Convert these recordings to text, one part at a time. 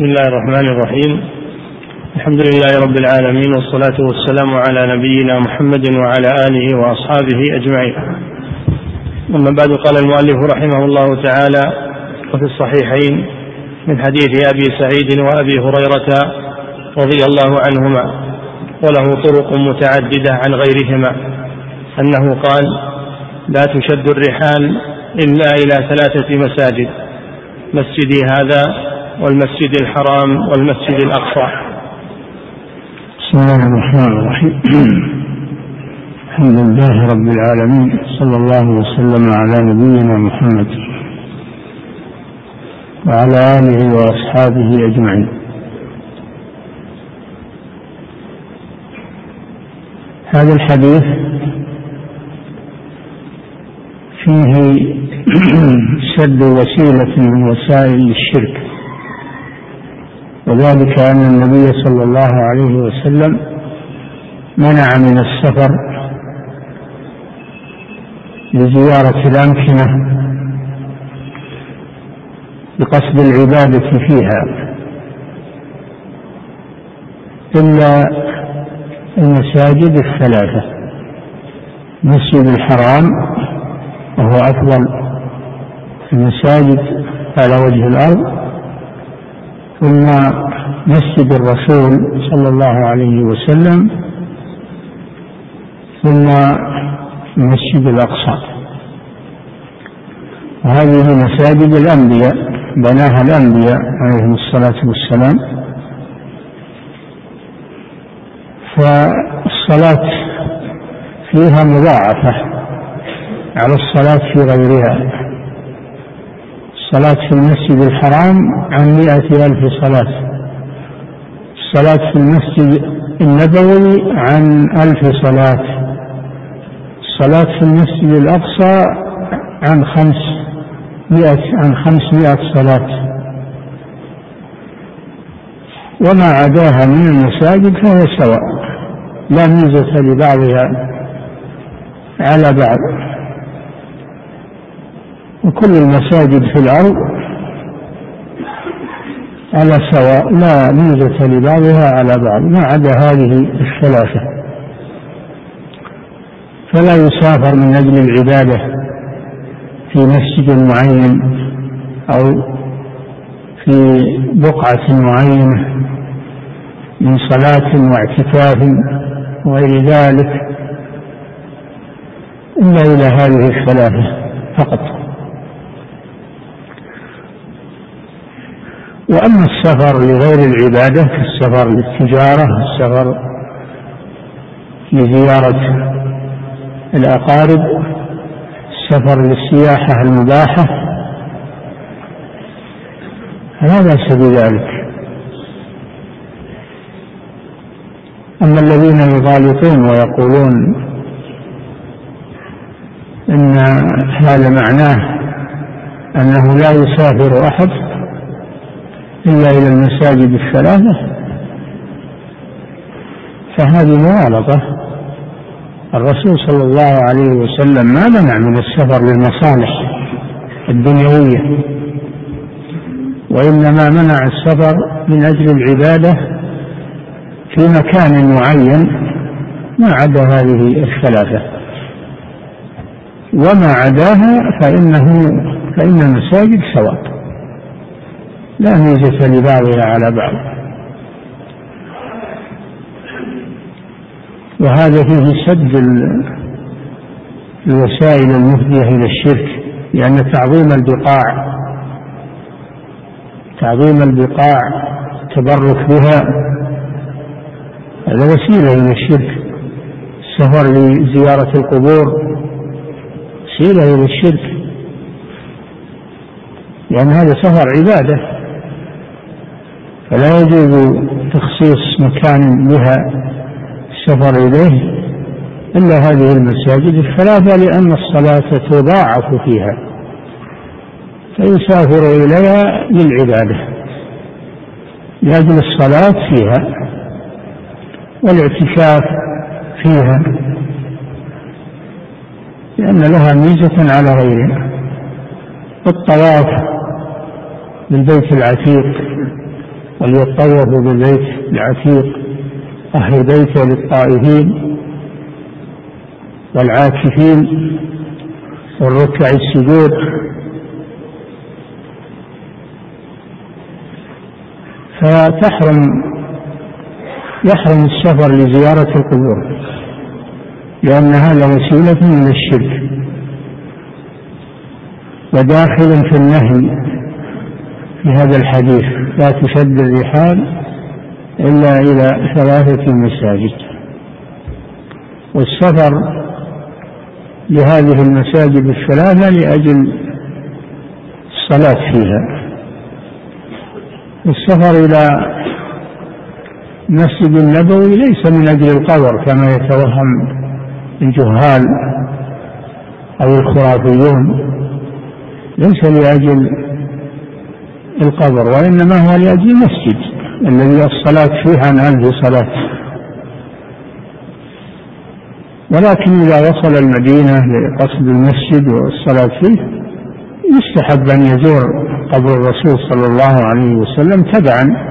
بسم الله الرحمن الرحيم. الحمد لله رب العالمين والصلاة والسلام على نبينا محمد وعلى آله وأصحابه أجمعين. أما بعد قال المؤلف رحمه الله تعالى وفي الصحيحين من حديث أبي سعيد وأبي هريرة رضي الله عنهما وله طرق متعددة عن غيرهما. أنه قال لا تشد الرحال إلا إلى ثلاثة مساجد. مسجدي هذا والمسجد الحرام والمسجد الأقصى. بسم الله الرحمن الرحيم. الحمد لله رب العالمين صلى الله وسلم على نبينا محمد وعلى آله وأصحابه أجمعين. هذا الحديث فيه سد وسيلة من وسائل الشرك. وذلك أن النبي صلى الله عليه وسلم منع من السفر لزيارة الأمكنة بقصد العبادة فيها إلا المساجد الثلاثة مسجد الحرام وهو أفضل المساجد على وجه الأرض ثم مسجد الرسول صلى الله عليه وسلم ثم المسجد الأقصى. وهذه مساجد الأنبياء بناها الأنبياء عليهم الصلاة والسلام. فالصلاة فيها مضاعفة على الصلاة في غيرها. الصلاة في المسجد الحرام عن مئة ألف صلاة. الصلاة في المسجد النبوي عن ألف صلاة. الصلاة في المسجد الأقصى عن خمس مئة عن خمسمائة صلاة. وما عداها من المساجد فهي سواء. لا ميزة لبعضها على بعض. وكل المساجد في الأرض على سواء لا ميزة لبعضها على بعض ما عدا هذه الثلاثة. فلا يسافر من أجل العبادة في مسجد معين أو في بقعة معينة من صلاة واعتكاف وغير ذلك إلا إلى هذه الثلاثة فقط. وأما السفر لغير العبادة كالسفر للتجارة السفر لزيارة الأقارب السفر للسياحة المباحة فلا بأس بذلك أما الذين يغالطون ويقولون إن هذا معناه أنه لا يسافر أحد إلا إلى المساجد الثلاثة فهذه مغالطة. الرسول صلى الله عليه وسلم ما منع من السفر للمصالح الدنيوية وإنما منع السفر من أجل العبادة في مكان معين ما عدا هذه الثلاثة. وما عداها فإنه فإن المساجد سواء. لا ميزة لبعضها على بعض. وهذا فيه سد الوسائل المفضية إلى الشرك لأن تعظيم البقاع تعظيم البقاع التبرك بها هذا وسيلة إلى الشرك. السفر لزيارة القبور وسيلة إلى الشرك لأن هذا سفر عبادة. فلا يجوز تخصيص مكان لها السفر إليه إلا هذه المساجد الثلاثة لأن الصلاة تضاعف فيها فيسافر إليها للعبادة لأجل الصلاة فيها والاعتكاف فيها لأن لها ميزة على غيرها الطواف بالبيت العتيق وليطوفوا بالبيت العتيق أهل بيته للطائفين والعاكفين والركع السجود. فتحرم يحرم السفر لزيارة القبور لأن هذا وسيلة من الشرك. وداخل في النهي في هذا الحديث لا تشد الرحال إلا إلى ثلاثة مساجد. والسفر لهذه المساجد الثلاثة لأجل الصلاة فيها. السفر إلى المسجد النبوي ليس من أجل القبر كما يتوهم الجهال أو الخرافيون ليس لأجل القبر وإنما هو لأجل المسجد الذي الصلاة فيه عن ألف صلاة ولكن إذا وصل المدينة لقصد المسجد والصلاة فيه يستحب أن يزور قبر الرسول صلى الله عليه وسلم تبعا.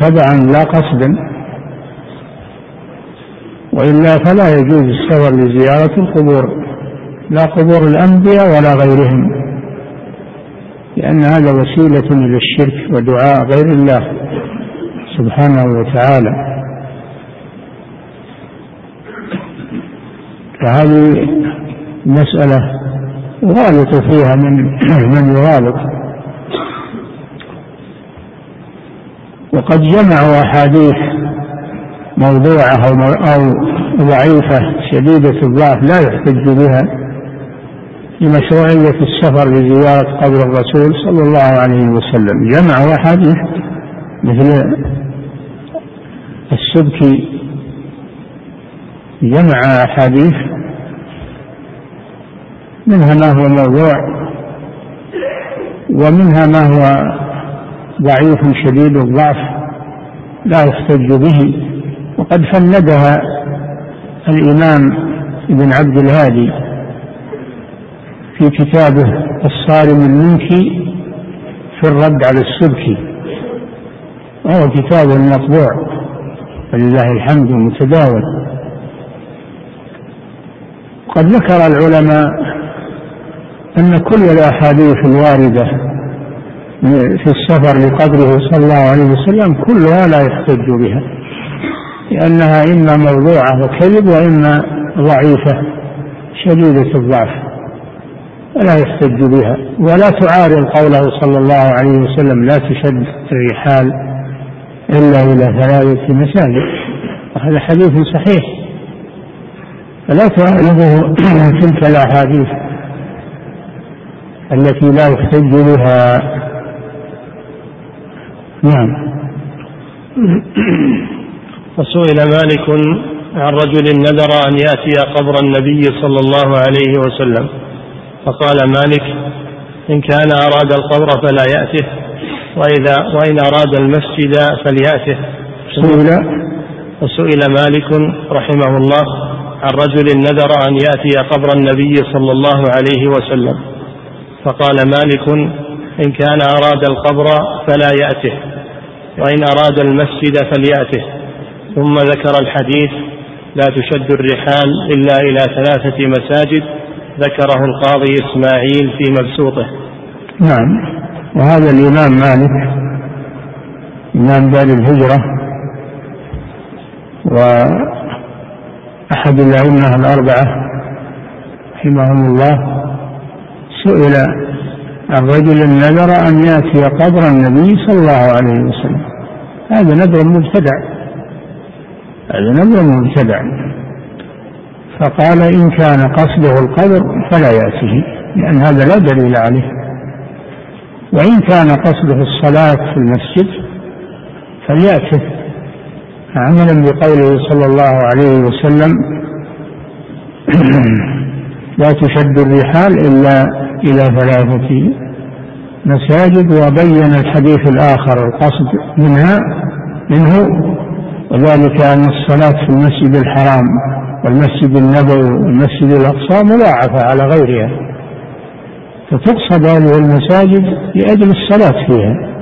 تبعا لا قصدا. وإلا فلا يجوز السفر لزيارة القبور لا قبور الأنبياء ولا غيرهم. لأن هذا وسيلة إلى الشرك ودعاء غير الله سبحانه وتعالى. فهذه مسألة يغالط فيها من من يغالط. وقد جمعوا أحاديث موضوعة أو ضعيفة شديدة الضعف لا يحتج بها. لمشروعية السفر لزيارة قبر الرسول صلى الله عليه وسلم. جمعوا أحاديث مثل السبكي جمع أحاديث. منها ما هو موضوع ومنها ما هو ضعيف شديد الضعف لا يحتج به. وقد فندها الإمام ابن عبد الهادي. في كتابه الصارم المنكي في الرد على السبكي. وهو كتاب مطبوع. ولله الحمد متداول. قد ذكر العلماء أن كل الأحاديث الواردة في السفر لقبره صلى الله عليه وسلم كلها لا يحتج بها. لأنها إما موضوعة وكذب وإما ضعيفة شديدة الضعف. ولا يحتج بها. ولا تعارض قوله صلى الله عليه وسلم لا تشد الرحال إلا إلى ثلاثة مساجد. وهذا حديث صحيح. فلا تعارضه تلك الأحاديث التي لا يحتج بها. نعم. وسئل مالك عن رجل نذر أن يأتي قبر النبي صلى الله عليه وسلم. فقال مالك إن كان أراد القبر فلا يأته وإذا وإن أراد المسجد فليأته. سئل. وسئل مالك رحمه الله عن رجل نذر أن يأتي قبر النبي صلى الله عليه وسلم. فقال مالك إن كان أراد القبر فلا يأته وإن أراد المسجد فليأته. ثم ذكر الحديث لا تشد الرحال إلا إلى ثلاثة مساجد. ذكره القاضي إسماعيل في مبسوطه. نعم. وهذا الإمام مالك إمام دار الهجرة وأحد الأئمة الأربعة رحمهم الله سئل عن رجل نذر أن يأتي قبر النبي صلى الله عليه وسلم. هذا نذر مبتدع. هذا نذر مبتدع. فقال إن كان قصده القبر فلا يأته لأن هذا لا دليل عليه. وإن كان قصده الصلاة في المسجد فليأته. عملا بقوله صلى الله عليه وسلم لا تشد الرحال إلا إلى ثلاثة مساجد وبين الحديث الآخر القصد منها منه وذلك أن الصلاة في المسجد الحرام والمسجد النبوي والمسجد الأقصى مضاعفة على غيرها فتقصد هذه المساجد لأجل الصلاة فيها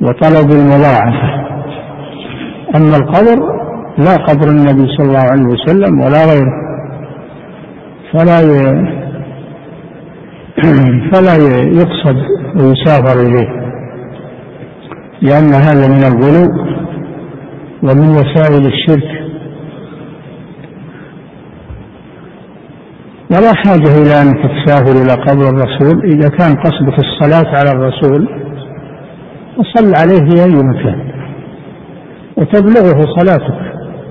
وطلب المضاعفة أما القبر لا قبر النبي صلى الله عليه وسلم ولا غيره فلا. فلا يقصد ويسافر إليه لأن هذا من الغلو ومن وسائل الشرك. ولا حاجة إلى أنك تسافر إلى قبر الرسول. إذا كان قصدك الصلاة على الرسول وصل عليه في أي مكان وتبلغه صلاتك.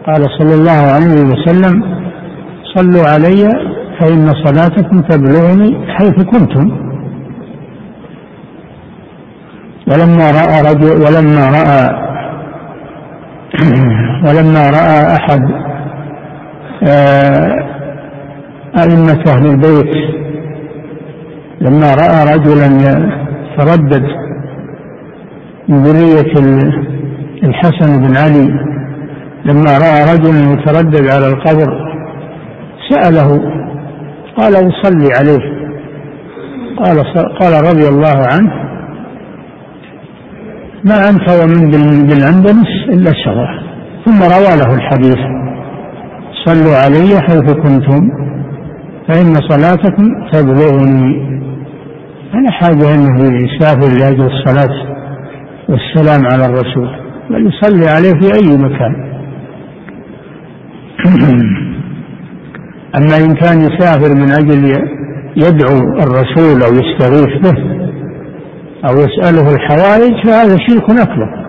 قال صلى الله عليه وسلم صلوا علي فإن صلاتكم تبلغني حيث كنتم. ولما رأى رجل ولما رأى ولما رأى أحد آه، أئمة أهل البيت لما رأى رجلا يتردد من ذرية الحسن بن علي لما رأى رجلا يتردد على القبر سأله قال أصلي عليه. قال قال رضي الله عنه ما أنت ومن بالأندلس إلا الشرع. ثم روى له الحديث. صلوا علي حيث كنتم فإن صلاتكم تبلغني أنا حاجة أنه يسافر لأجل الصلاة والسلام على الرسول بل يصلي عليه في أي مكان. أما إن كان يسافر من أجل يدعو الرسول أو يستغيث به أو يسأله الحوائج فهذا شرك أكبر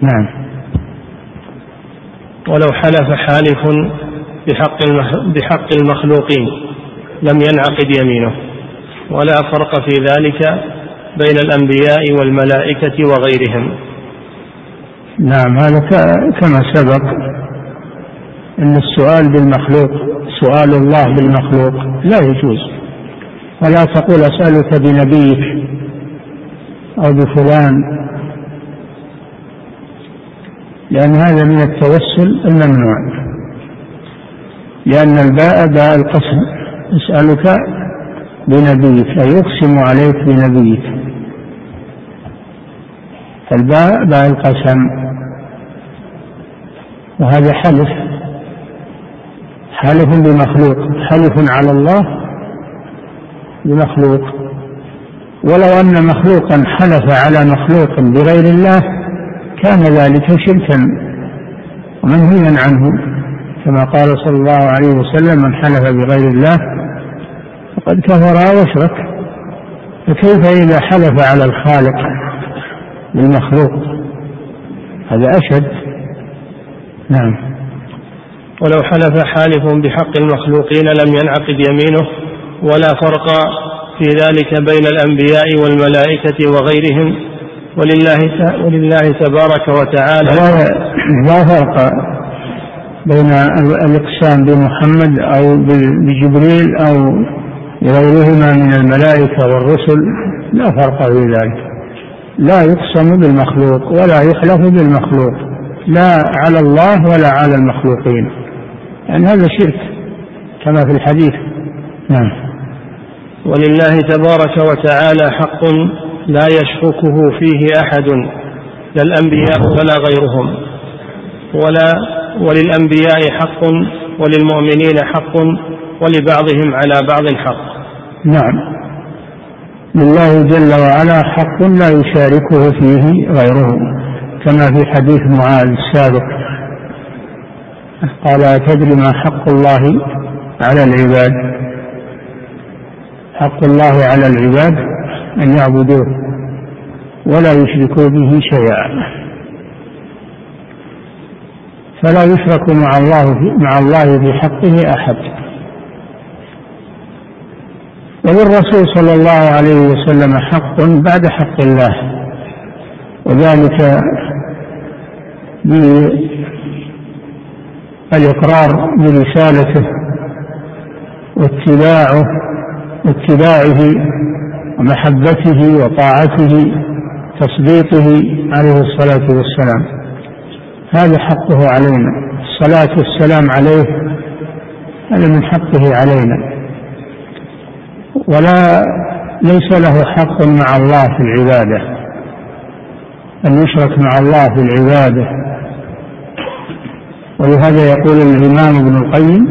نعم. ولو حلف حالف بحق بحق المخلوقين لم ينعقد يمينه. ولا فرق في ذلك بين الأنبياء والملائكة وغيرهم. نعم هذا كما سبق أن السؤال بالمخلوق سؤال الله بالمخلوق لا يجوز. ولا تقول أسألك بنبيك أو بفلان لأن هذا من التوسل الممنوع. لأن الباء باء القسم أسألك بنبيك أي يقسم عليك بنبيك. الباء باء القسم وهذا حلف حلف بمخلوق حلف على الله بمخلوق ولو أن مخلوقا حلف على مخلوق بغير الله كان ذلك شركا. ومنهيا عنه كما قال صلى الله عليه وسلم من حلف بغير الله فقد كفر واشرك. فكيف إذا حلف على الخالق للمخلوق؟ هذا أشد. نعم. ولو حلف حالف بحق المخلوقين لم ينعقد يمينه ولا فرق في ذلك بين الأنبياء والملائكة وغيرهم. ولله ولله تبارك وتعالى. لا, لا فرق بين الإقسام بمحمد أو بجبريل أو بغيرهما من الملائكة والرسل لا فرق في ذلك. لا يقسم بالمخلوق ولا يحلف بالمخلوق لا على الله ولا على المخلوقين. يعني هذا شرك كما في الحديث. نعم. ولله تبارك وتعالى حق لا يشركه فيه أحد لا الأنبياء ولا غيرهم ولا وللأنبياء حق وللمؤمنين حق ولبعضهم على بعض حق. نعم. لله جل وعلا حق لا يشاركه فيه غيره كما في حديث معاذ السابق. قال أتدري ما حق الله على العباد؟ حق الله على العباد أن يعبدوه ولا يشركوا به شيئا. فلا يشرك مع الله مع الله في حقه أحد. وللرسول صلى الله عليه وسلم حق بعد حق الله. وذلك بالإقرار برسالته واتباعه واتباعه ومحبته وطاعته تصديقه عليه الصلاة والسلام. هذا حقه علينا. الصلاة والسلام عليه هذا من حقه علينا. ولا ليس له حق مع الله في العبادة. أن يشرك مع الله في العبادة. ولهذا يقول الإمام ابن القيم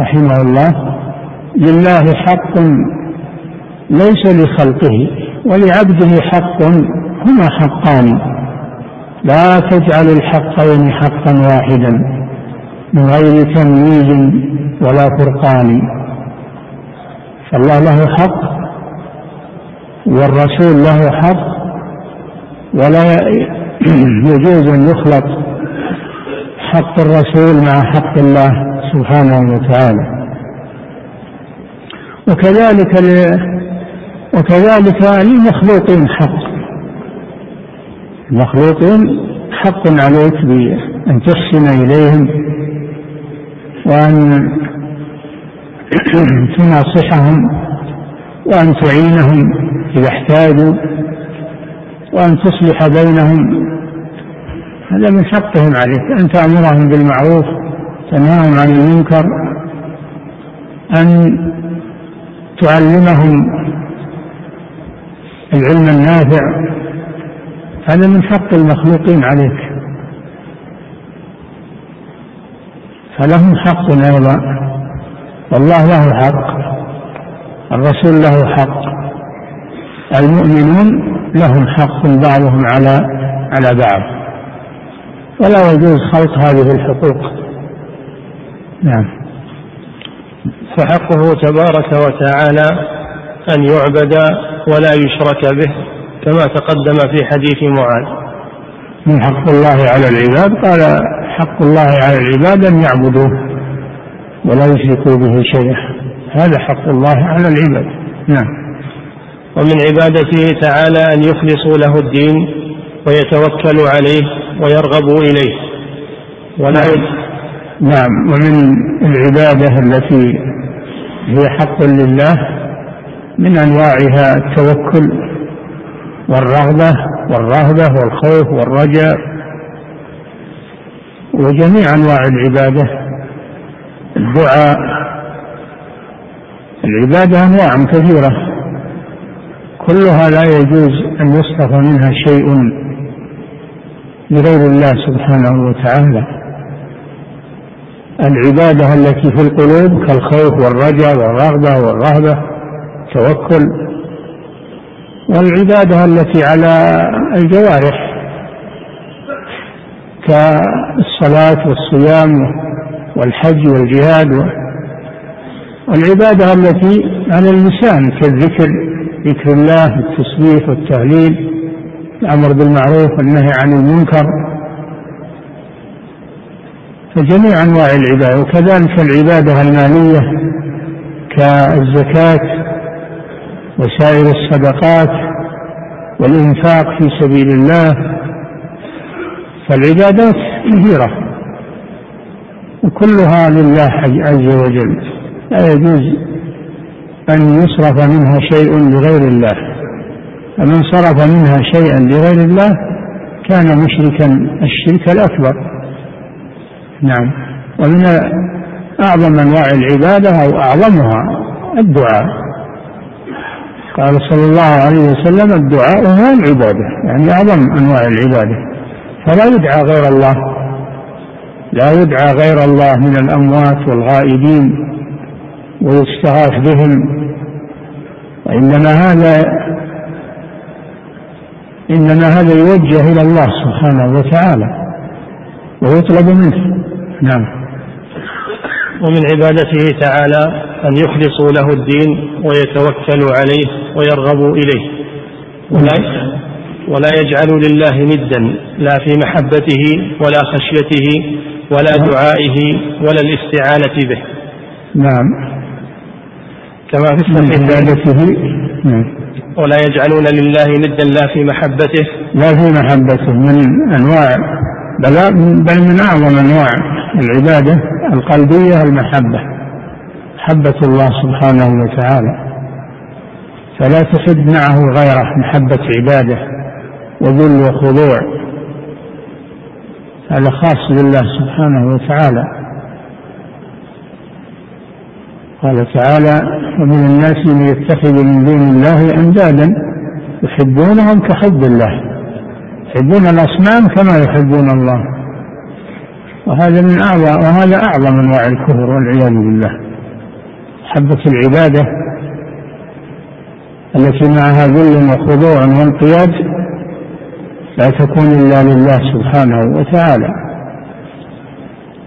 رحمه الله لله حق ليس لخلقه ولعبده حق هما حقان. لا تجعل الحقين حقا واحدا من غير تمييز ولا فرقان. فالله له حق والرسول له حق ولا يجوز أن يخلط حق الرسول مع حق الله سبحانه وتعالى. وكذلك وكذلك للمخلوقين حق. المخلوقين حق عليك بأن تحسن إليهم وأن تناصحهم وأن تعينهم إذا احتاجوا وأن تصلح بينهم. هذا من حقهم عليك. أن تأمرهم بالمعروف تنهاهم عن المنكر أن تعلمهم العلم النافع هذا من حق المخلوقين عليك. فلهم حق أيضا. والله له حق الرسول له حق المؤمنون لهم حق بعضهم على على بعض. ولا يجوز خلط هذه الحقوق. نعم. فحقه تبارك وتعالى أن يعبد ولا يشرك به كما تقدم في حديث معاذ. من حق الله على العباد؟ قال حق الله على العباد أن يعبدوه ولا يشركوا به شيئا. هذا حق الله على العباد. نعم. ومن عبادته تعالى أن يخلصوا له الدين ويتوكلوا عليه ويرغبوا إليه. ولا نعم. نعم. ومن العبادة التي هي حق لله من أنواعها التوكل والرغبة والرهبة والخوف والرجاء وجميع أنواع العبادة الدعاء. العبادة أنواع كثيرة كلها لا يجوز أن يصرف منها شيء لغير الله سبحانه وتعالى. العبادة التي في القلوب كالخوف والرجاء والرغبة والرهبة توكل. والعبادة التي على الجوارح كالصلاة والصيام والحج والجهاد. والعبادة التي على اللسان كالذكر ذكر الله التسبيح والتهليل الأمر بالمعروف والنهي عن المنكر. فجميع أنواع العبادة وكذلك العبادة المالية كالزكاة وسائر الصدقات والإنفاق في سبيل الله. فالعبادات كثيرة وكلها لله عز وجل. لا يجوز أن يصرف منها شيء لغير الله. فمن صرف منها شيئا لغير الله كان مشركا الشرك الأكبر. نعم. ومن أعظم أنواع العبادة أو أعظمها الدعاء. قال صلى الله عليه وسلم الدعاء هو العبادة يعني أعظم أنواع العبادة. فلا يدعى غير الله. لا يدعى غير الله من الأموات والغائبين ويستغاث بهم. وإنما هذا إنما هذا يوجه إلى الله سبحانه وتعالى ويطلب منه. نعم. ومن عبادته تعالى أن يخلصوا له الدين ويتوكلوا عليه ويرغبوا إليه. ولا ولا يجعلوا لله ندا لا في محبته ولا خشيته ولا نعم. دعائه ولا الاستعانة به. نعم. كما في الصحيح نعم. ولا يجعلون لله ندا لا في محبته. لا في محبته من أنواع بل بل من أعظم أنواع. العبادة القلبية المحبة محبه الله سبحانه وتعالى. فلا تحب معه غيره محبة عبادة وذل وخضوع. هذا خاص بالله سبحانه وتعالى. قال تعالى ومن الناس من يتخذ من دون الله أندادا يحبونهم كحب الله يحبون الأصنام كما يحبون الله. وهذا من أعظم وهذا أعظم أنواع الكفر والعياذ بالله. محبة العبادة التي معها ذل وخضوع وانقياد لا تكون إلا لله سبحانه وتعالى.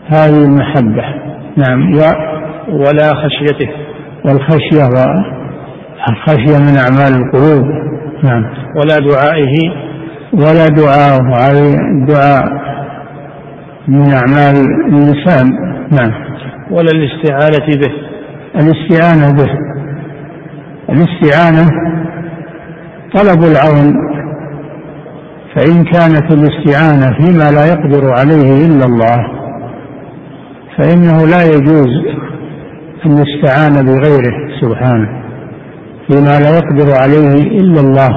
هذه المحبة. نعم. ولا خشيته. والخشية والخشية من أعمال القلوب. نعم. ولا دعائه. ولا دعاء الدعاء من أعمال اللسان نعم. ولا الاستعانة به. الاستعانة به. الاستعانة طلب العون. فإن كانت الاستعانة فيما لا يقدر عليه إلا الله فإنه لا يجوز أن يستعان بغيره سبحانه فيما لا يقدر عليه إلا الله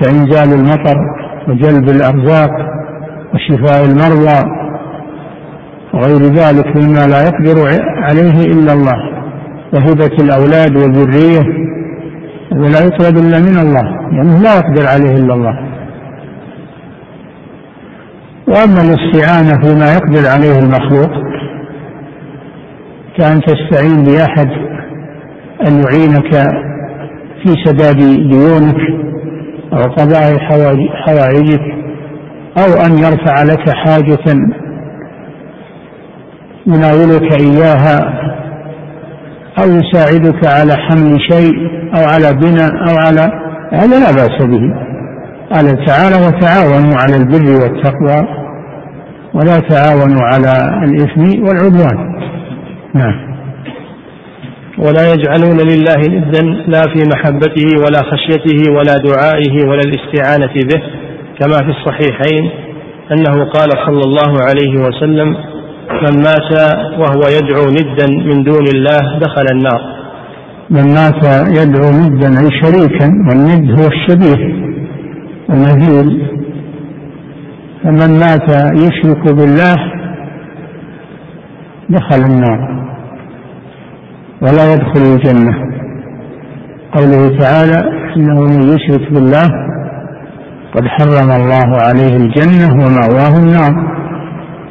كإنزال المطر وجلب الأرزاق وشفاء المرضى وغير ذلك مما لا يقدر عليه إلا الله وهبة الأولاد والذرية ولا يطلب إلا من الله يعني لا يقدر عليه إلا الله. وأما الاستعانة فيما يقدر عليه المخلوق كأن تستعين بأحد أن يعينك في سداد ديونك أو قضاء حوائجك أو أن يرفع لك حاجة يناولك إياها أو يساعدك على حمل شيء أو على بناء أو على هذا لا بأس به. قال تعالى وتعاونوا على البر والتقوى ولا تعاونوا على الإثم والعدوان. نعم. ولا يجعلون لله ندا لا في محبته ولا خشيته ولا دعائه ولا الاستعانة به. كما في الصحيحين أنه قال صلى الله عليه وسلم من مات وهو يدعو ندا من دون الله دخل النار. من مات يدعو ندا أي شريكا والند هو الشبيه المثيل فمن مات يشرك بالله دخل النار ولا يدخل الجنة. قوله تعالى إنه من يشرك بالله قد حرم الله عليه الجنة ومأواه النار.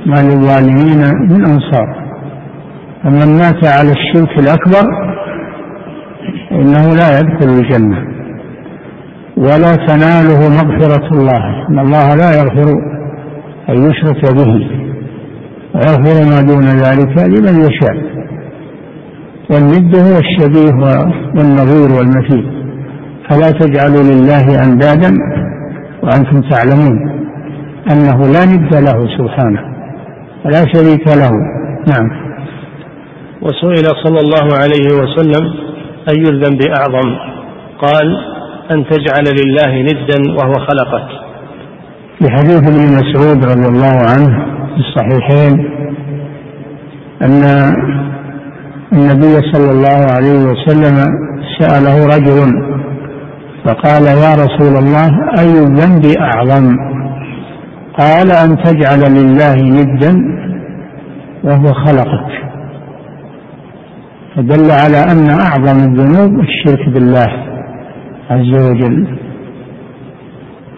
ما للظالمين من أنصار. فمن مات على الشرك الأكبر إنه لا يدخل الجنة ولا تناله مغفرة الله. إن الله لا يغفر أن يشرك به. ويغفر ما دون ذلك لمن يشاء. والند هو الشبيه والنظير والمثيل. فلا تجعلوا لله أندادا وأنتم تعلمون أنه لا ند له سبحانه ولا شريك له. نعم. وسئل صلى الله عليه وسلم أي الذنب أعظم؟ قال أن تجعل لله ندا وهو خلقك. في حديث ابن مسعود رضي الله عنه في الصحيحين أن النبي صلى الله عليه وسلم سأله رجل فقال يا رسول الله أي الذنب أعظم؟ قال أن تجعل لله ندا وهو خلقك. فدل على أن أعظم الذنوب الشرك بالله عز وجل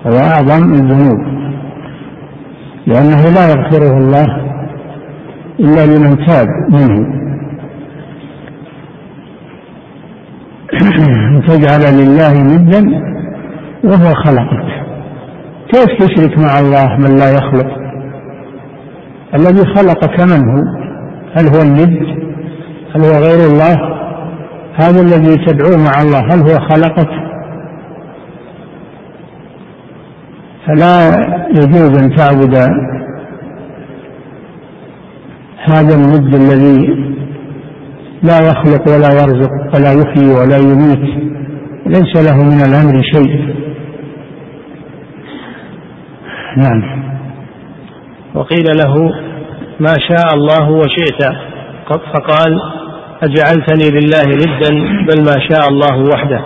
هو أعظم الذنوب لأنه لا يغفره الله إلا لمن تاب منه. تجعل لله ندا وهو خلقك. كيف تشرك مع الله من لا يخلق؟ الذي خلقك من هو؟ هل هو الند؟ هل هو غير الله؟ هذا الذي تدعوه مع الله هل هو خلقك؟ فلا يجوز أن تعبد هذا الند الذي لا يخلق ولا يرزق ولا يحيي ولا يميت ليس له من الأمر شيء. نعم. وقيل له ما شاء الله وشئت. فقال أجعلتني لله ندا بل ما شاء الله وحده.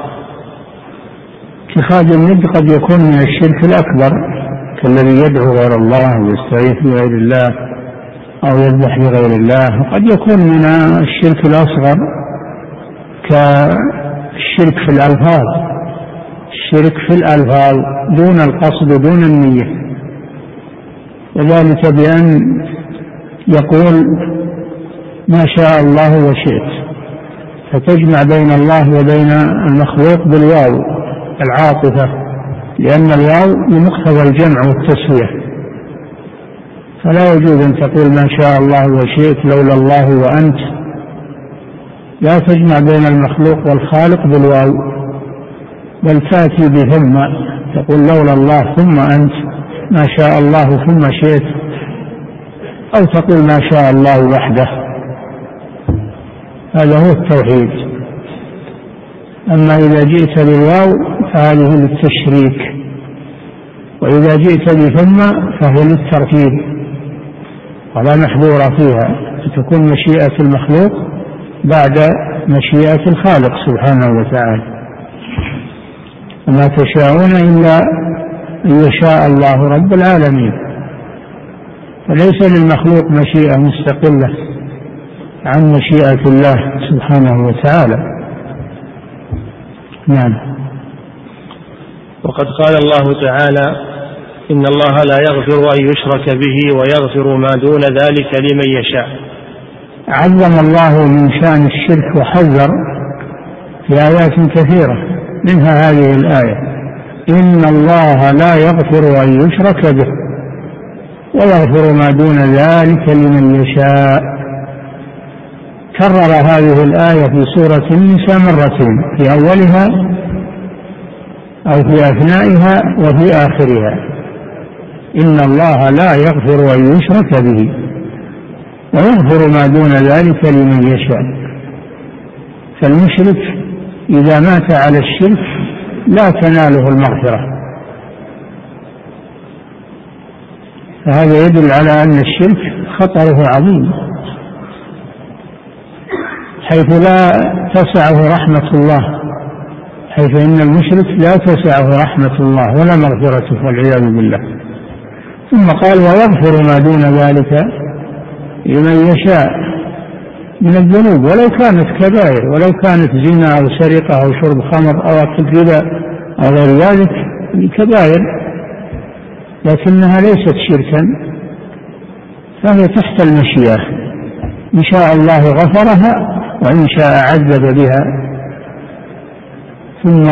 اتخاذ الند قد يكون من الشرك الأكبر كالذي يدعو غير الله ويستغيث بغير الله. أو يذبح بغير الله. وقد يكون من الشرك الأصغر كالشرك في الألفاظ. الشرك في الألفاظ دون القصد دون النية. وذلك بأن يقول ما شاء الله وشئت. فتجمع بين الله وبين المخلوق بالواو العاطفة. لأن الواو بمقتضى الجمع والتسوية. فلا يجوز أن تقول ما شاء الله وشئت لولا الله وأنت. لا تجمع بين المخلوق والخالق بالواو بل تأتي بثم تقول لولا الله ثم أنت ما شاء الله ثم شئت أو تقول ما شاء الله وحده. هذا هو التوحيد. أما إذا جئت بالواو فهذه للتشريك وإذا جئت بثم فهي للترتيب. ولا محظور فيها فتكون مشيئة المخلوق بعد مشيئة الخالق سبحانه وتعالى. وما تشاءون إلا أن يشاء الله رب العالمين. فليس للمخلوق مشيئة مستقلة عن مشيئة الله سبحانه وتعالى. نعم. وقد قال الله تعالى إن الله لا يغفر أن يشرك به ويغفر ما دون ذلك لمن يشاء. عظم الله من شأن الشرك وحذر في آيات كثيرة منها هذه الآية إن الله لا يغفر أن يشرك به ويغفر ما دون ذلك لمن يشاء. كرر هذه الآية في سورة النساء مرتين في أولها أو في أثنائها وفي آخرها. إن الله لا يغفر أن يشرك به ويغفر ما دون ذلك لمن يشاء. فالمشرك إذا مات على الشرك لا تناله المغفرة. فهذا يدل على أن الشرك خطره عظيم. حيث لا تسعه رحمة الله حيث إن المشرك لا تسعه رحمة الله ولا مغفرته والعياذ بالله. ثم قال ويغفر ما دون ذلك لمن يشاء من الذنوب. ولو كانت كبائر ولو كانت زنا أو سرقة أو شرب خمر أو أكل ربا أو غير ذلك كبائر. لكنها ليست شركا فهي تحت المشيئة. إن شاء الله غفرها وإن شاء عذب بها. ثم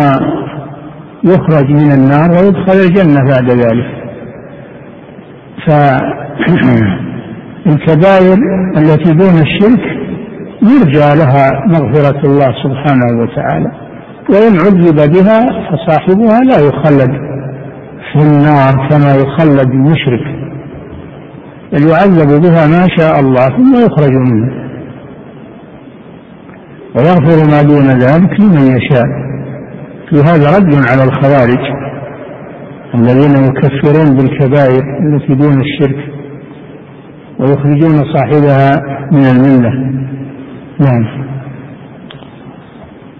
يخرج من النار ويدخل الجنة بعد ذلك. فالكبائر التي دون الشرك يرجى لها مغفرة الله سبحانه وتعالى. وإن عذب بها فصاحبها لا يخلد في النار كما يخلد المشرك. بل يعذب بها ما شاء الله ثم يخرج منه ويغفر ما دون ذلك لمن يشاء. في هذا رد على الخوارج. الذين يكفرون بالكبائر التي دون الشرك ويخرجون صاحبها من الملة. نعم.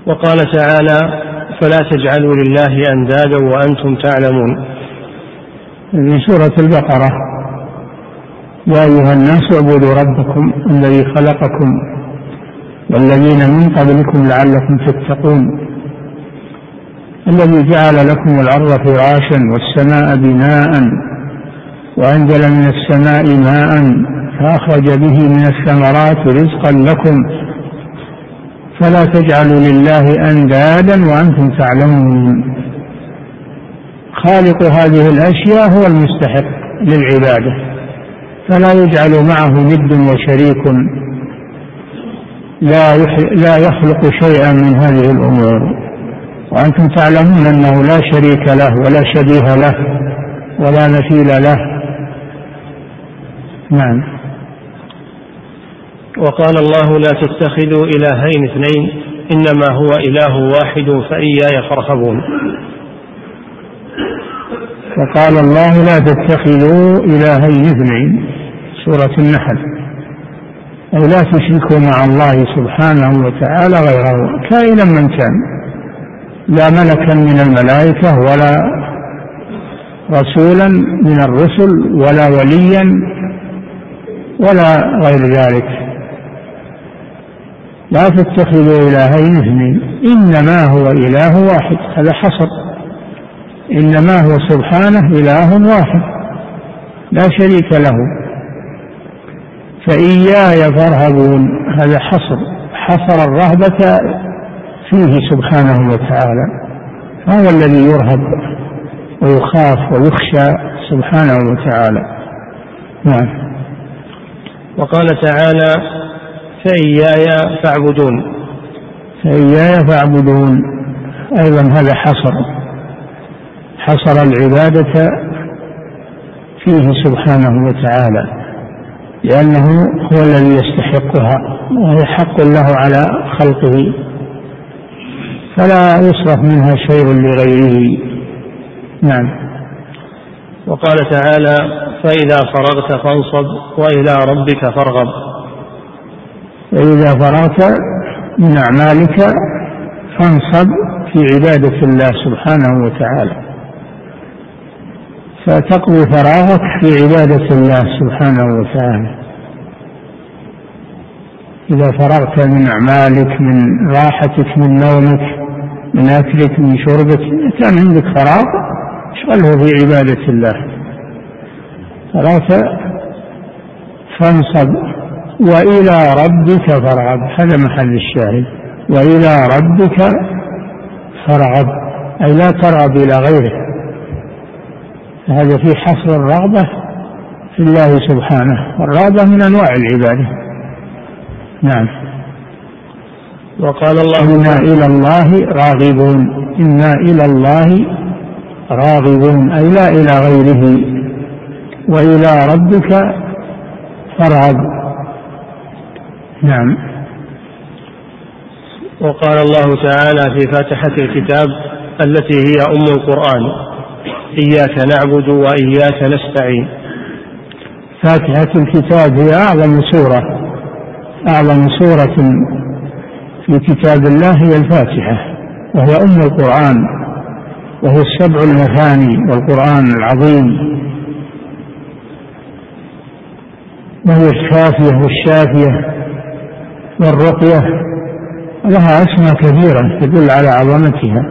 وقال تعالى فلا تجعلوا لله أندادا وأنتم تعلمون. من سورة البقرة يا أيها الناس اعبدوا ربكم الذي خلقكم والذين من قبلكم لعلكم تتقون. الذي جعل لكم الأرض فراشا والسماء بناء وأنزل من السماء ماء فأخرج به من الثمرات رزقا لكم. فلا تجعلوا لله أندادا وأنتم تعلمون. خالق هذه الأشياء هو المستحق للعبادة فلا يجعل معه ند وشريك. لا لا يخلق شيئا من هذه الأمور. وأنتم تعلمون أنه لا شريك له ولا شبيه له ولا مثيل له. نعم. وقال الله لا تتخذوا إلهين اثنين إنما هو إله واحد فإياي فارهبون. وقال الله لا تتخذوا إلهين اثنين سورة النحل. أي لا تشركوا مع الله سبحانه وتعالى غيره كائنا من كان. لا ملكا من الملائكة ولا رسولا من الرسل ولا وليا ولا غير ذلك. لا تتخذوا إلهين اثنين. إنما هو إله واحد. هذا حصر. إنما هو سبحانه إله واحد. لا شريك له. فإياي فارهبون. هذا حصر. حصر الرهبة فيه سبحانه وتعالى هو الذي يرهب ويخاف ويخشى سبحانه وتعالى. نعم. وقال تعالى فإياي فاعبدون. فإياي فاعبدون. أيضا هذا حصر. حصر العبادة فيه سبحانه وتعالى لأنه هو الذي يستحقها وهي حق له على خلقه. فلا يصرف منها شيء لغيره. نعم. وقال تعالى فإذا فرغت فانصب وإلى ربك فارغب. فإذا فرغت من أعمالك فانصب في عبادة الله سبحانه وتعالى. فتقضي فراغك في عبادة الله سبحانه وتعالى. إذا فرغت من أعمالك من راحتك من نومك من أكلك من شربك كان عندك فراغ اشغله في عبادة الله. فرغت فانصب. وإلى ربك فارغب. هذا محل الشاهد. وإلى ربك فارغب. أي لا ترغب إلى غيره. هذا في حصر الرغبة في الله سبحانه. والرغبة من أنواع العبادة. نعم. وقال الله إنا إلى الله راغبون. إنا إلى الله راغبون. أي لا إلى غيره. وإلى ربك فارغب نعم. وقال الله تعالى في فاتحة الكتاب التي هي أم القرآن إياك نعبد وإياك نستعين. فاتحة الكتاب هي أعظم سورة. أعظم سورة في كتاب الله هي الفاتحة وهي أم القرآن وهي السبع المثاني والقرآن العظيم. وهي الشافية والشافية والرقية لها أسماء كثيرة تدل على عظمتها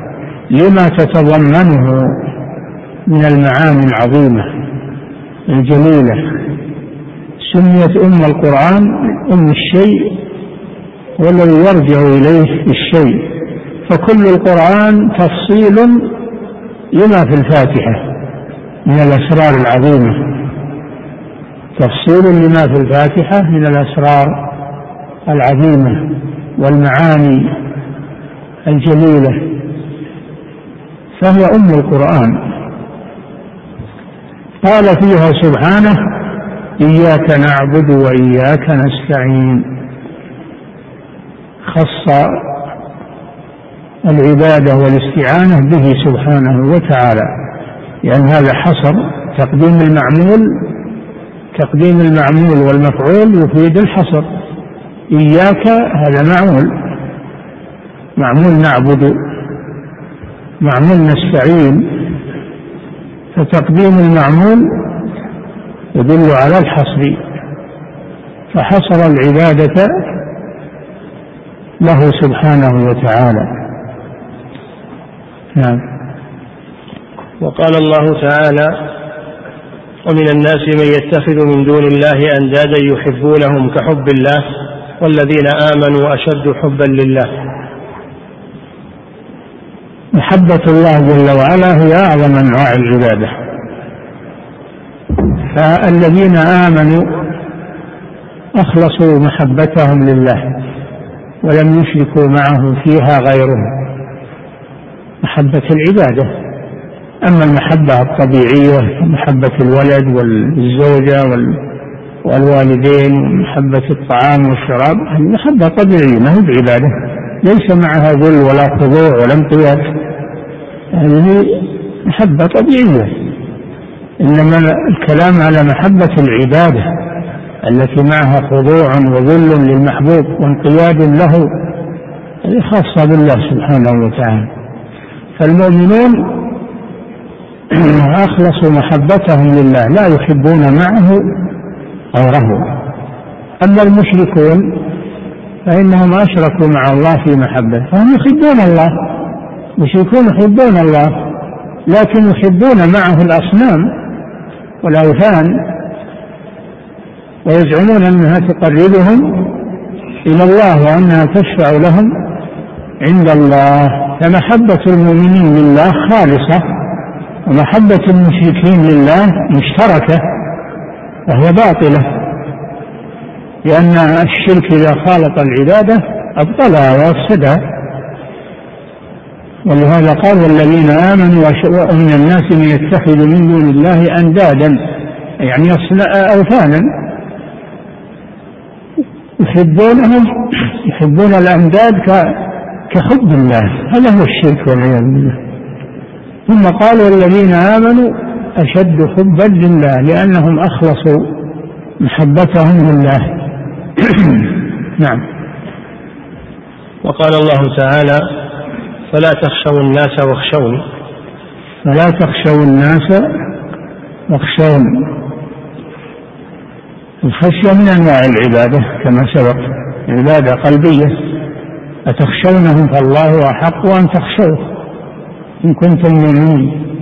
لما تتضمنه من المعاني العظيمة الجليلة. سميت أم القرآن أم الشيء والذي يرجع إليه الشيء فكل القرآن تفصيل لما في الفاتحة من الأسرار العظيمة. تفصيل لما في الفاتحة من الأسرار العظيمة والمعاني الجليلة فهي أم القرآن. قال فيها سبحانه إياك نعبد وإياك نستعين. خص العبادة والاستعانة به سبحانه وتعالى. لأن هذا حصر تقديم المعمول تقديم المعمول والمفعول يفيد الحصر. إياك هذا معمول. معمول نعبد معمول نستعين. فتقديم المعمول يدل على الحصر. فحصر العبادة له سبحانه وتعالى. نعم. وقال الله تعالى ومن الناس من يتخذ من دون الله أندادا يحبونهم كحب الله والذين آمنوا أشد حبا لله. محبة الله جل وعلا هي أعظم أنواع العبادة. فالذين آمنوا أخلصوا محبتهم لله. ولم يشركوا معه فيها غيره. محبة العبادة. أما المحبة الطبيعية محبة الولد والزوجة والوالدين ومحبة الطعام والشراب هذه محبة طبيعية ما هي بعبادة. ليس معها ذل ولا خضوع ولا انقياد. هذه محبة طبيعية. إنما الكلام على محبة العبادة. التي معها خضوع وذل للمحبوب وانقياد له هذه خاصة بالله سبحانه وتعالى. فالمؤمنون أخلصوا محبتهم لله لا يحبون معه غيره. أما المشركون فإنهم أشركوا مع الله في محبة فهم يحبون الله المشركون يحبون الله لكن يحبون معه الأصنام والأوثان. ويزعمون أنها تقربهم إلى الله وأنها تشفع لهم عند الله. فمحبة المؤمنين لله خالصة ومحبة المشركين لله مشتركة وهي باطلة لأن الشرك إذا خالط العبادة أبطلها وأفسدها ولهذا قال والذين آمنوا ومن الناس من يتخذ من دون الله أندادا يعني أوثانا. يحبونهم يحبون الأنداد كحب الله هذا هو الشرك والعياذ بالله. ثم قال والذين آمنوا أشد حبا لله لأنهم أخلصوا محبتهم لله. نعم. وقال الله تعالى فلا تخشوا الناس واخشوني. فلا تخشوا الناس واخشون الخشية من أنواع العبادة كما سبق عبادة قلبية. أتخشونهم فالله أحق أن تخشوه. إن كنتم مؤمنين.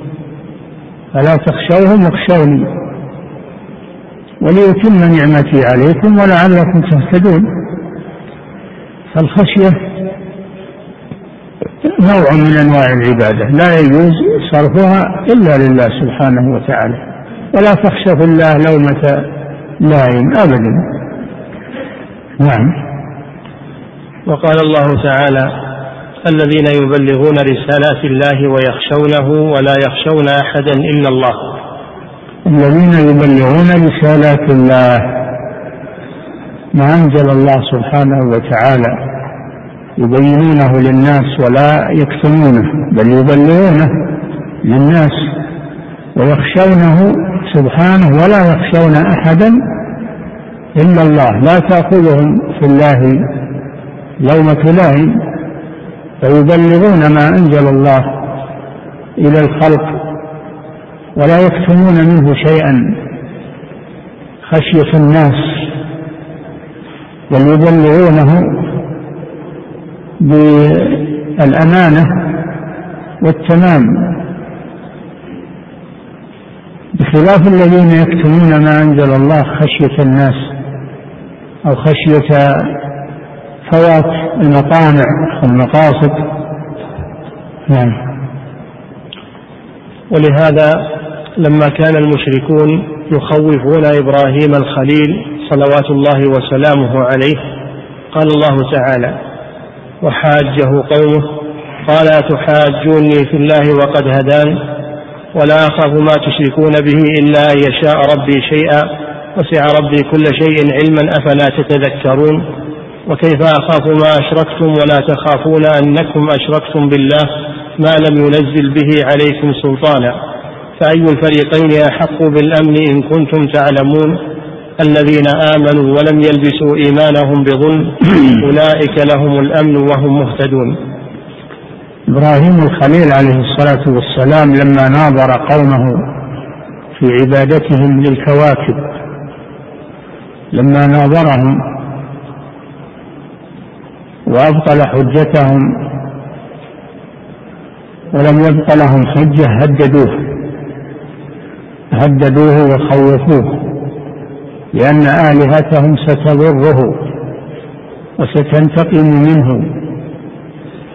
فلا تخشوهم واخشوني. وليتم نعمتي عليكم ولعلكم تهتدون. فالخشية نوع من أنواع العبادة. لا يجوز صرفها إلا لله سبحانه وتعالى. ولا تخشى في الله لومة لائم أبدا. نعم. وقال الله تعالى الذين يبلغون رسالات الله ويخشونه ولا يخشون أحدا إلا الله. الذين يبلغون رسالات الله ما أنزل الله سبحانه وتعالى يبينونه للناس ولا يكتمونه بل يبلغونه للناس ويخشونه سبحانه ولا يخشون أحدا إلا الله. لا تأخذهم في الله لومة لائم فيبلغون ما أنزل الله إلى الخلق ولا يكتمون منه شيئا. خشية الناس بل يبلغونه بالأمانة والتمام. بخلاف الذين يكتمون ما أنزل الله خشية الناس أو خشية فوات المطامع والمقاصد نعم. ولهذا لما كان المشركون يخوفون إبراهيم الخليل صلوات الله وسلامه عليه قال الله تعالى وحاجه قومه قال أتحاجوني في الله وقد هدان ولا أخاف ما تشركون به إلا أن يشاء ربي شيئا. وسع ربي كل شيء علما أفلا تتذكرون؟ وكيف أخاف ما أشركتم؟ ولا تخافون أنكم أشركتم بالله ما لم ينزل به عليكم سلطانا. فأي الفريقين أحق بالأمن إن كنتم تعلمون؟ الذين آمنوا ولم يلبسوا إيمانهم بظلم أولئك لهم الأمن وهم مهتدون. إبراهيم الخليل عليه الصلاة والسلام لما ناظر قومه في عبادتهم للكواكب لما ناظرهم وأبطل حجتهم ولم يبق لهم حجة هددوه هددوه وخوفوه لأن آلهتهم ستضره وستنتقم منه.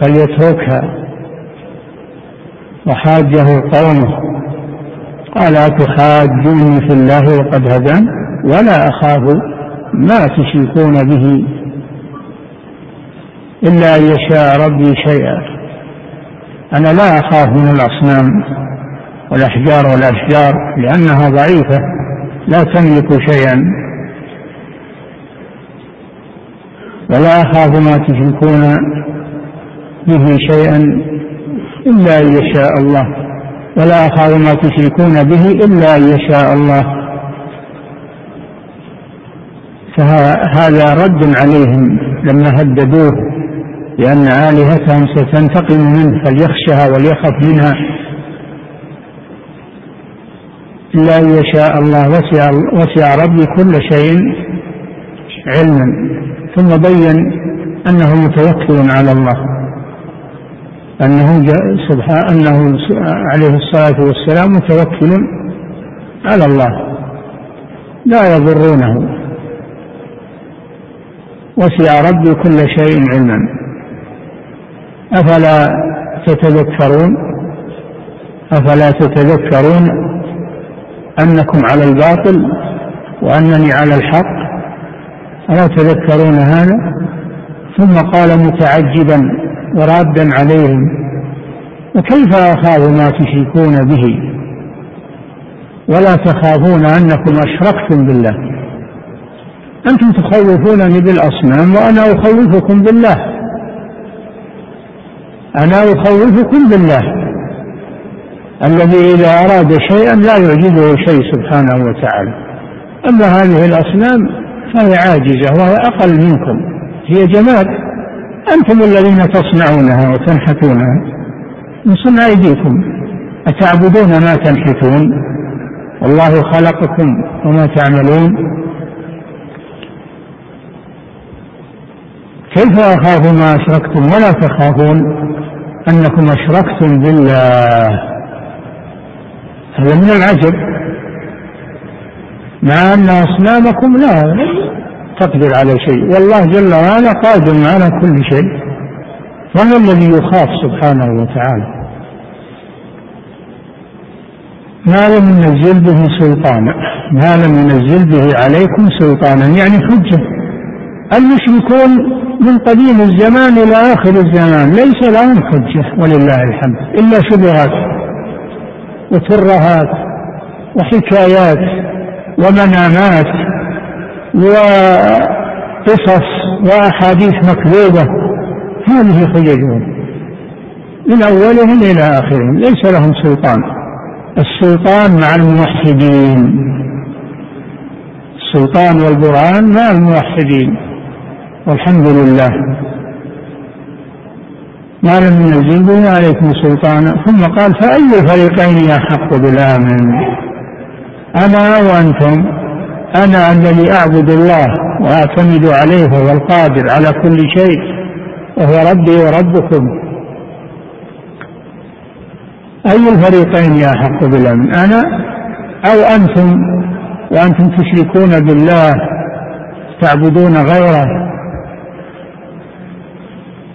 فليتركها. وحاجه قومه. قال أتحاجوني في الله وقد هدان؟ ولا أخاف ما تشركون به إلا أن يشاء ربي شيئا. أنا لا أخاف من الأصنام والأحجار والأشجار لأنها ضعيفة لا تملك شيئا. ولا أخاف ما تشركون به شيئا إلا أن يشاء الله ولا أخاف ما تشركون به إلا أن يشاء الله. فهذا رد عليهم لما هددوه لأن آلهتهم ستنتقم منه فليخشها وليخف منها. إلا أن يشاء الله وسع, وسع ربي كل شيء علما. ثم بين أنه متوكل على الله. أنه سبحانه أنه عليه الصلاة والسلام متوكل على الله. لا يضرونه. وسع ربي كل شيء علما. أفلا تتذكرون؟ أفلا تتذكرون أنكم على الباطل وأنني على الحق؟ ألا تذكرون هذا؟ ثم قال متعجبا ورادا عليهم. وكيف أخاف ما تشركون به؟ ولا تخافون أنكم أشركتم بالله. أنتم تخوفونني بالأصنام وأنا أخوفكم بالله. أنا أخوفكم بالله. الذي إذا أراد شيئا لا يعجزه شيء سبحانه وتعالى. أما هذه الأصنام فهي عاجزة وهي أقل منكم. هي جماد. أنتم الذين تصنعونها وتنحتونها. من صنع أيديكم. أتعبدون ما تنحتون؟ والله خلقكم وما تعملون. كيف أخاف ما أشركتم؟ ولا تخافون أنكم أشركتم بالله. هذا من العجب. مع أن أصنامكم لا تقدر على شيء. والله جل وعلا قادر على كل شيء. وهو الذي يخاف سبحانه وتعالى. ما لم ينزل به سلطانا ما لم ينزل به عليكم سلطانا. يعني حجة. المشركون من قديم الزمان إلى آخر الزمان. ليس لهم حجة. ولله الحمد. إلا شبهات. وترهات. وحكايات. ومنامات. وقصص وأحاديث مكذوبة. هذه حججهم من أولهم إلى آخرهم. ليس لهم سلطان. السلطان مع الموحدين. السلطان والبرهان مع الموحدين. والحمد لله. ما لم ينزل به عليكم سلطانا ثم قال فأي الفريقين أحق بالآمن أنا وأنتم؟ أنا الذي أعبد الله وأعتمد عليه وهو القادر على كل شيء وهو ربي وربكم. أي الفريقين أحق بالأمن أنا أو أنتم؟ وأنتم تشركون بالله تعبدون غيره.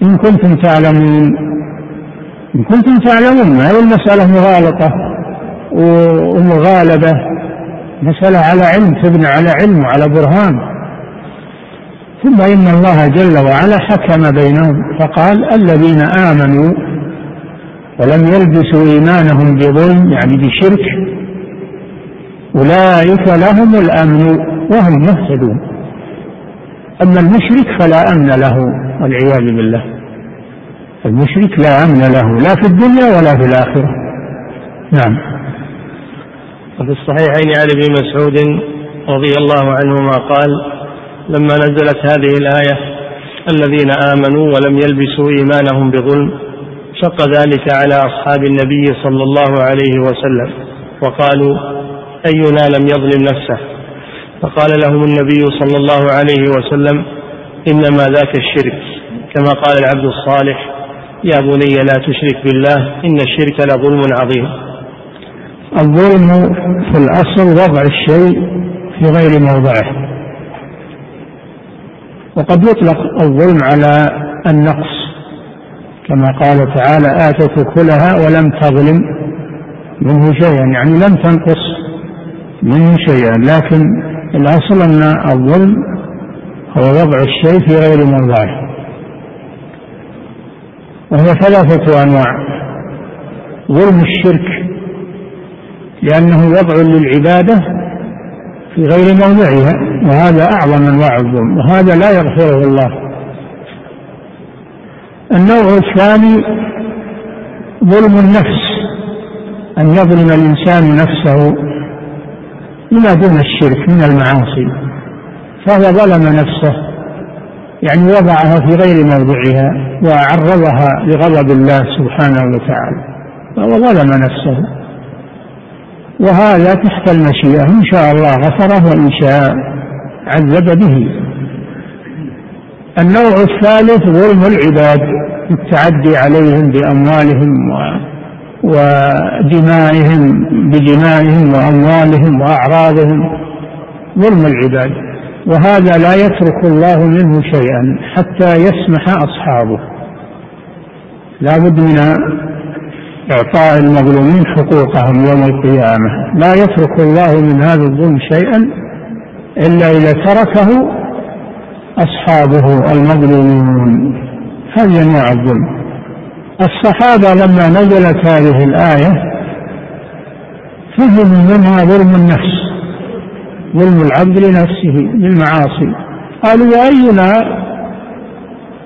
إن كنتم تعلمون. إن كنتم تعلمون ما هي المسألة مغالطة ومغالبة. مسألة على علم تبنى على علم وعلى برهان. ثم إن الله جل وعلا حكم بينهم فقال الذين آمنوا ولم يلبسوا إيمانهم بظلم يعني بشرك أولئك لهم الأمن وهم مهتدون. أما المشرك فلا أمن له والعياذ بالله. المشرك لا أمن له لا في الدنيا ولا في الآخرة. نعم. وفي الصحيحين عن ابن مسعود رضي الله عنهما قال لما نزلت هذه الآية الذين آمنوا ولم يلبسوا إيمانهم بظلم شق ذلك على أصحاب النبي صلى الله عليه وسلم وقالوا أينا لم يظلم نفسه؟ فقال لهم النبي صلى الله عليه وسلم إنما ذاك الشرك. كما قال العبد الصالح يا بني لا تشرك بالله إن الشرك لظلم عظيم. الظلم في الأصل وضع الشيء في غير موضعه. وقد يطلق الظلم على النقص كما قال تعالى آتت كلها ولم تظلم منه شيئا. يعني لم تنقص منه شيئا. لكن الأصل أن الظلم هو وضع الشيء في غير موضعه. وهي ثلاثة أنواع ظلم الشرك لأنه وضع للعبادة في غير موضعها وهذا أعظم أنواع الظلم وهذا لا يغفره الله. النوع الثاني ظلم النفس أن يظلم الإنسان نفسه بما دون الشرك من المعاصي. فهو ظلم نفسه يعني وضعها في غير موضعها وعرضها لغضب الله سبحانه وتعالى فهو ظلم نفسه. وهذا تحت المشيئة. إن شاء الله غفره وإن شاء عذب به. النوع الثالث ظلم العباد التعدي عليهم بأموالهم ودمائهم بدمائهم وأموالهم وأعراضهم. ظلم العباد. وهذا لا يترك الله منه شيئا حتى يسمح أصحابه. لا بد من إعطاء المظلومين حقوقهم يوم القيامة. لا يترك الله من هذا الظلم شيئا إلا إذا تركه أصحابه المظلومون. هذه أنواع الظلم. الصحابة لما نزلت هذه الآية فهموا منها ظلم النفس ظلم العبد لنفسه بالمعاصي قالوا وأينا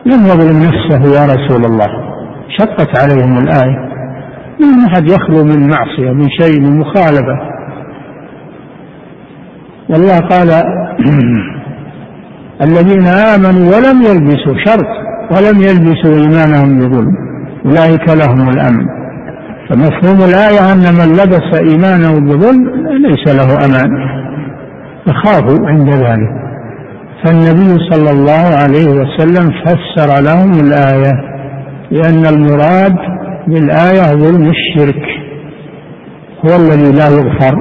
لم يظلم نفسه يا رسول الله؟ شقت عليهم الآية. من أحد يخلو من معصية من شيء من مخالفة. والله قال الذين آمنوا ولم يلبسوا شرط ولم يلبسوا إيمانهم بظلم. أولئك لهم الأمن. فمفهوم الآية أن من لبس إيمانه بظلم ليس له أمان. يخافوا عند ذلك. فالنبي صلى الله عليه وسلم فسر لهم الآية لأن المراد بالآية ظلم الشرك هو الذي لا يغفر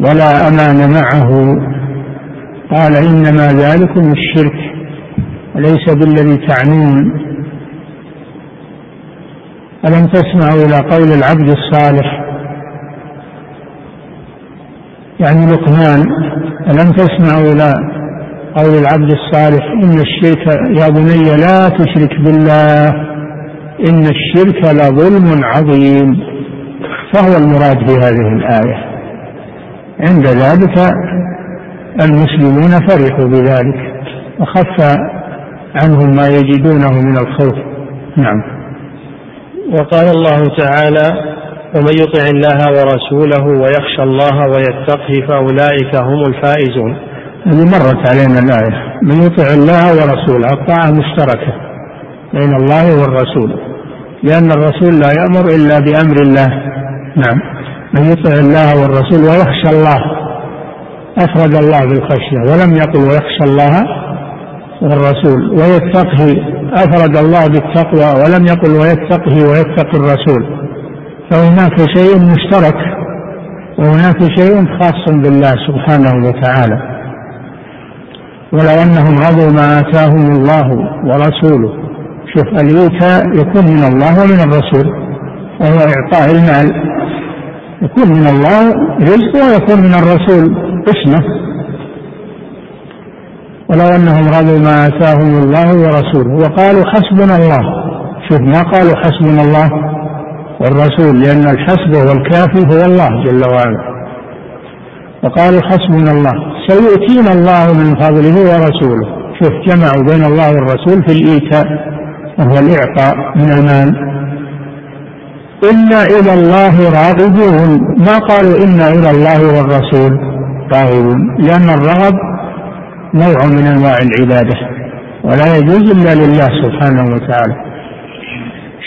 ولا أمان معه. قال إنما ذلكم الشرك وليس بالذي تعنون؟ ألم تسمعوا إلى قول العبد الصالح؟ يعني لقمان ألم تسمعوا إلى قول العبد الصالح إن الشرك يا بني لا تشرك بالله؟ إن الشرك لظلم عظيم. فهو المراد في هذه الآية. عند ذلك المسلمون فرحوا بذلك وخف عنهم ما يجدونه من الخوف. نعم. وقال الله تعالى ومن يطع الله ورسوله ويخشى الله ويتقه فأولئك هم الفائزون. هذه مرت علينا الآية. من يطع الله ورسوله الطاعة مشتركة بين الله والرسول. لأن الرسول لا يأمر إلا بأمر الله. نعم. من يطع الله والرسول ويخشى الله. أفرد الله بالخشية. ولم يقل ويخشى الله والرسول. ويتقه. أفرد الله بالتقوى. ولم يقل ويتقه ويتقي الرسول. فهناك شيء مشترك. وهناك شيء خاص بالله سبحانه وتعالى. ولو أنهم رضوا ما آتاهم الله ورسوله. شوف الإيتاء يكون من الله ومن الرسول وهو إعطاء المال. يكون من الله رزق ويكون من الرسول قسمة ولو أنهم رضوا ما آتاهم الله ورسوله وقالوا حسبنا الله. شوف ما قالوا حسبنا الله والرسول لأن الحسب هو الكافي هو الله جل وعلا. وقالوا حسبنا الله. سيؤتينا الله من فضله ورسوله. شوف جمعوا بين الله والرسول في الإيتاء. وهو الإعطاء من المال. إنا إلى الله راغبون. ما قالوا إنا إلى الله والرسول؟ راغبون. لأن الرغب نوع من أنواع العبادة ولا يجوز إلا لله سبحانه وتعالى.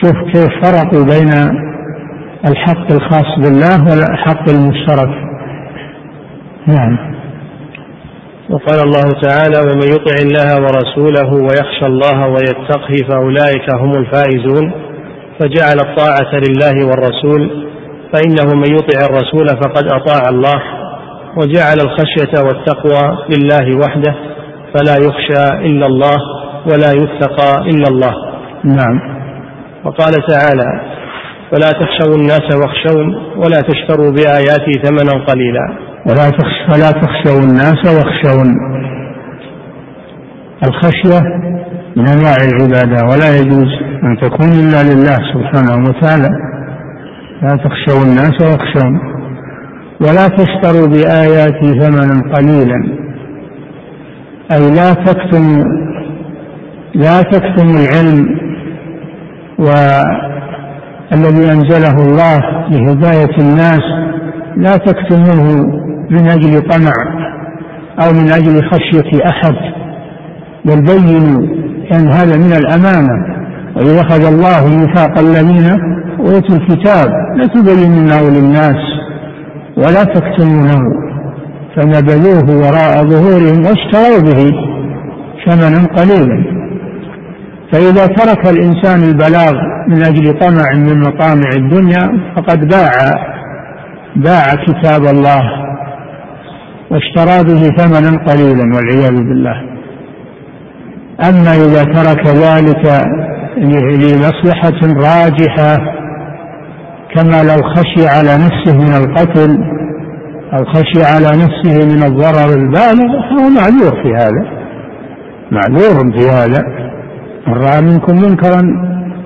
شوف كيف فرقوا بين الحق الخاص بالله والحق المشترك. نعم. وقال الله تعالى ومن يطع الله ورسوله ويخشى الله ويتقه فأولئك هم الفائزون فجعل الطاعة لله والرسول فإنه من يطع الرسول فقد أطاع الله وجعل الخشية والتقوى لله وحده فلا يخشى إلا الله ولا يتقى إلا الله. نعم. وقال تعالى ولا تخشوا الناس واخشون ولا تشتروا بآياتي ثمنا قليلا. ولا تخش فلا تخشوا الناس واخشون. الخشية من أنواع العبادة ولا يجوز أن تكون إلا لله سبحانه وتعالى. لا تخشوا الناس واخشون. ولا تشتروا بآياتي ثمنا قليلا. أي لا تكتموا لا تكتموا العلم والذي أنزله الله لهداية الناس. لا تكتموه من أجل طمع أو من أجل خشية أحد بل بينوا أن هذا من الأمانة وإذا أخذ الله ميثاق الذين أوتوا الكتاب لتبيننه للناس ولا تكتمونه فنبذوه وراء ظهورهم واشتروا به ثمنا قليلا. فإذا ترك الإنسان البلاغ من أجل طمع من مطامع الدنيا فقد باع باع كتاب الله واشترى به ثمنا قليلا والعياذ بالله. أما إذا ترك ذلك لمصلحة راجحة كما لو خشي على نفسه من القتل أو خشي على نفسه من الضرر البالغ فهو معذور في هذا. معذور في هذا. من رأى منكم منكرا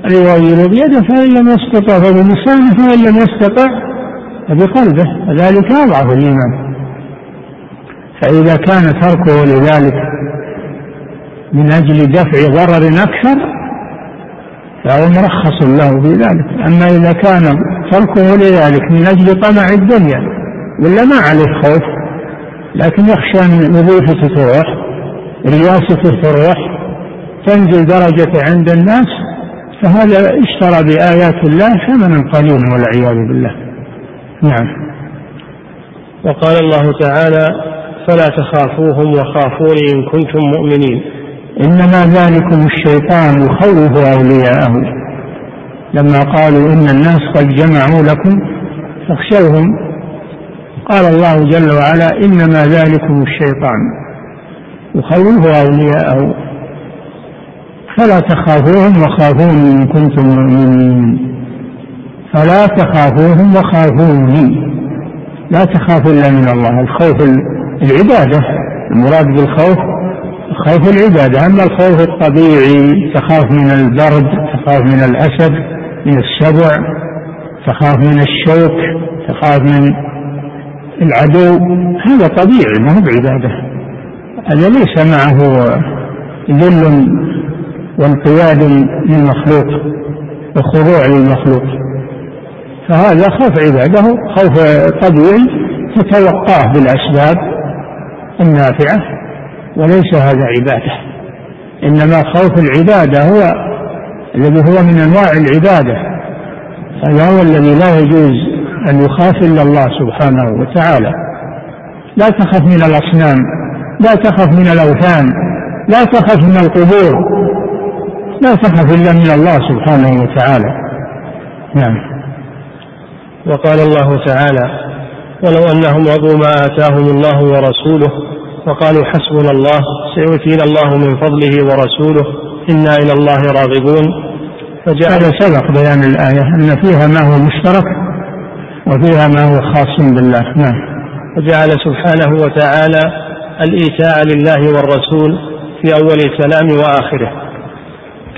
ليغير بيده فإن لم يستطع فبلسانه فإن لم يستطع فبقلبه. وذلك أضعف الإيمان. فإذا كان تركه لذلك من أجل دفع ضرر أكثر فهو مرخص له في ذلك. أما إذا كان تركه لذلك من أجل طمع الدنيا ولا ما عليه خوف لكن يخشى أن وظيفته تروح رياسته تروح تنزل درجته عند الناس فهذا اشترى بآيات الله ثمنا قليلا والعياذ بالله. نعم. وقال الله تعالى فلا تخافوهم وخافوني إن كنتم مؤمنين. إنما ذلكم الشيطان يخوف أولياءه. لما قالوا إن الناس قد جمعوا لكم فاخشوهم. قال الله جل وعلا إنما ذلكم الشيطان يخوف أولياءه. فلا تخافوهم وخافوني إن كنتم مؤمنين. فلا تخافوهم وخافوني. لا تخاف إلا من الله. الخوف العبادة. المراد بالخوف خوف العبادة. أما الخوف الطبيعي تخاف من البرد تخاف من الأسد من السبع تخاف من الشوك تخاف من العدو. هذا طبيعي ما هو بعبادة. هذا ليس معه ذل وانقياد للمخلوق وخضوع للمخلوق. فهذا خوف عبادة. خوف طبيعي تتوقاه بالأسباب. النافعة وليس هذا عبادة. إنما خوف العبادة هو الذي هو من أنواع العبادة. هذا هو الذي لا يجوز أن يخاف إلا الله سبحانه وتعالى. لا تخف من الأصنام لا تخف من الأوثان لا تخف من القبور لا تخف إلا من الله سبحانه وتعالى. نعم. وقال الله تعالى ولو أنهم رضوا ما آتاهم الله ورسوله وقالوا حسبنا الله سيؤتينا الله من فضله ورسوله إنا إلى الله راغبون. فجعل هذا سبق بيان الآية أن فيها ما هو مشترك وفيها ما هو خاص بالله. نعم. وجعل سبحانه وتعالى الإيتاء لله والرسول في أول الكلام وآخره.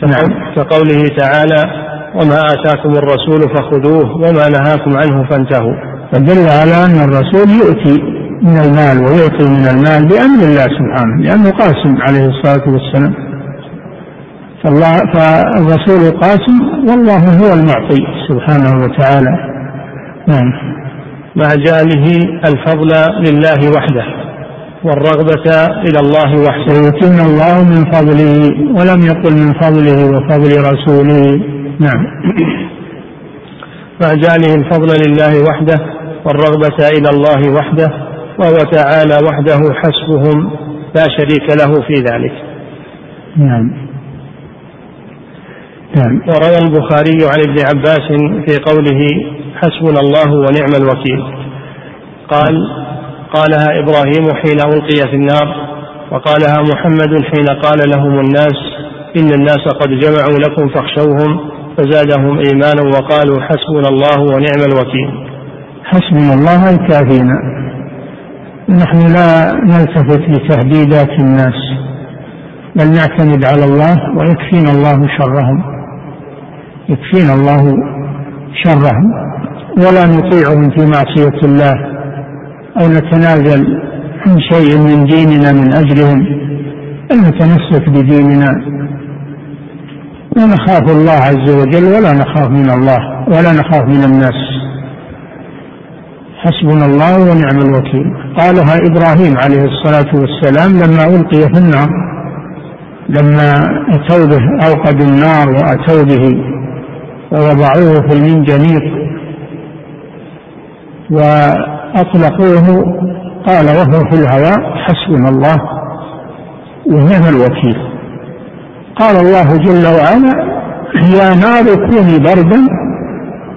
نعم. كقوله تعالى وما آتاكم الرسول فخذوه وما نهاكم عنه فانتهوا. فدل على أن الرسول يؤتي من المال ويعطي من المال بأمر الله سبحانه لأنه قاسم عليه الصلاة والسلام. فالله فالرسول قاسم والله هو المعطي سبحانه وتعالى. نعم. مع جعله الفضل لله وحده والرغبة إلى الله وحده. سيتم الله من فضله ولم يقل من فضله وفضل رسوله. نعم. مع جعله الفضل لله وحده والرغبة إلى الله وحده وهو تعالى وحده حسبهم لا شريك له في ذلك. نعم. نعم. وروى البخاري عن ابن عباس في قوله حسبنا الله ونعم الوكيل قال قالها إبراهيم حين ألقي في النار وقالها محمد حين قال لهم الناس إن الناس قد جمعوا لكم فاخشوهم فزادهم إيمانا وقالوا حسبنا الله ونعم الوكيل حسبنا الله الكافينا نحن لا نلتفت لتهديدات الناس بل نعتمد على الله ويكفينا الله شرهم. يكفينا الله شرهم. ولا نطيعهم في معصية الله أو نتنازل عن شيء من ديننا من أجلهم بل نتمسك بديننا. ونخاف الله عز وجل ولا نخاف من الله ولا نخاف من الناس. حسبنا الله ونعم الوكيل. قالها إبراهيم عليه الصلاة والسلام لما ألقي في النار لما اتوا به اوقدوا النار واتوا به ووضعوه في المنجنيق وأطلقوه قال وهو في الهواء حسبنا الله ونعم الوكيل. قال الله جل وعلا يا نار كوني بردا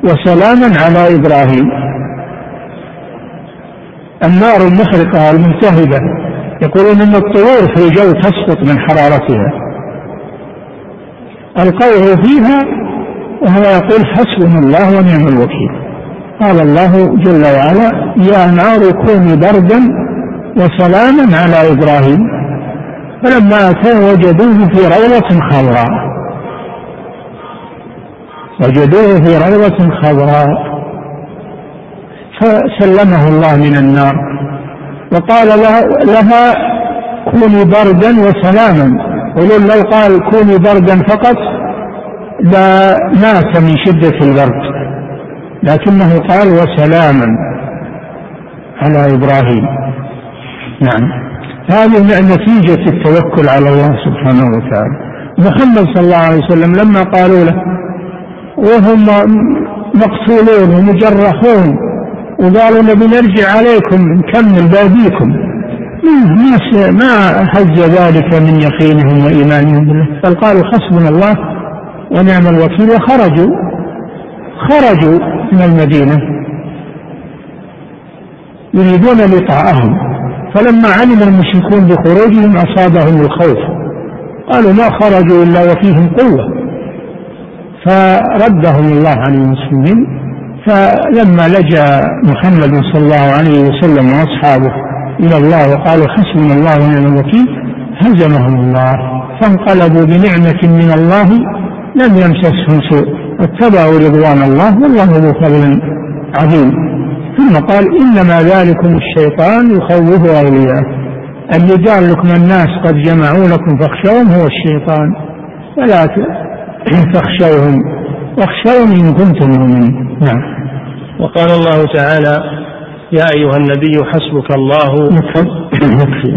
وسلاما على إبراهيم. النار المحرقه الملتهبه يقولون إن الطيور في الجو تسقط من حرارتها. القوه فيها وهو يقول حسبنا الله ونعم الوكيل. قال الله جل وعلا يا نار كوني بردا وسلاما على إبراهيم. فلما اتوا وجدوه في روضة خضراء. وجدوه في روضة خضراء. فسلمه الله من النار. وقال لها كوني بردا وسلاما. ولو لو قال كوني بردا فقط لا من شدة البرد. لكنه قال وسلاما على إبراهيم. نعم. هذه نتيجة التوكل على الله سبحانه وتعالى. محمد صلى الله عليه وسلم لما قالوا له وهم مقتولون ومجرحون. وقالوا نبي نرجع عليكم نكمل باديكم ما ما هز ذلك من يقينهم وإيمانهم بالله. بل قالوا حسبنا الله ونعم الوكيل وخرجوا. خرجوا من المدينة. يريدون لقاءهم. فلما علم المشركون بخروجهم أصابهم الخوف. قالوا ما خرجوا إلا وفيهم قوة. فردهم الله عن المسلمين. فلما لجأ محمد صلى الله عليه وسلم وأصحابه إلى الله وقالوا حسبنا الله ونعم الوكيل هزمهم الله فانقلبوا بنعمة من الله لم يمسسهم سوء واتبعوا رضوان الله والله ذو فضل عظيم. ثم قال إنما ذلكم الشيطان يخوف أولياءه. اللي قال لكم الناس قد جمعوا لكم فاخشوهم هو الشيطان. فلا فاخشوهم. واخشوني إن كنتم مؤمنين. نعم. وقال الله تعالى يا أيها النبي حسبك الله. يكفي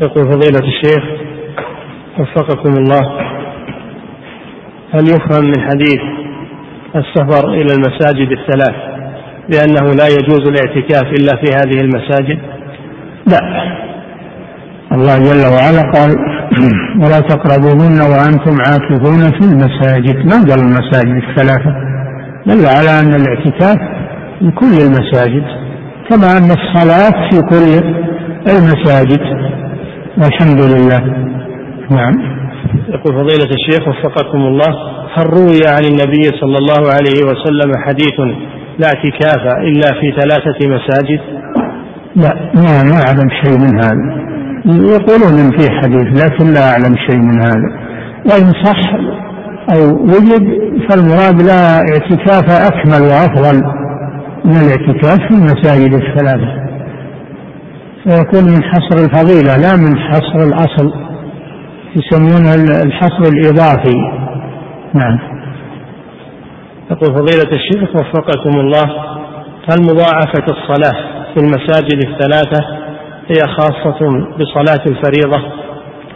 يقول فضيلة الشيخ وفقكم الله. هل يفهم من حديث السفر إلى المساجد الثلاث؟ بأنه لا يجوز الاعتكاف إلا في هذه المساجد؟ لا. الله جل وعلا قال ولا تقربوهن وأنتم عاكفون في المساجد. ما قال المساجد الثلاثة؟ دل على أن الاعتكاف في كل المساجد كما أن الصلاة في كل المساجد. والحمد لله. نعم. يقول فضيلة الشيخ وفقكم الله هل روي عن النبي صلى الله عليه وسلم حديث لا اعتكاف إلا في ثلاثة مساجد؟ لا ما ما أعلم شيء من هذا. يقولون في حديث لكن لا أعلم شيء من هذا. وإن صح أو وجد فالمراد لا اعتكاف أكمل وأفضل من الاعتكاف في المساجد الثلاثة. فيكون من حصر الفضيلة لا من حصر الأصل يسمونه الحصر الإضافي. نعم. يقول فضيلة الشيخ وفقكم الله هل مضاعفة الصلاة في المساجد الثلاثة هي خاصة بصلاة الفريضة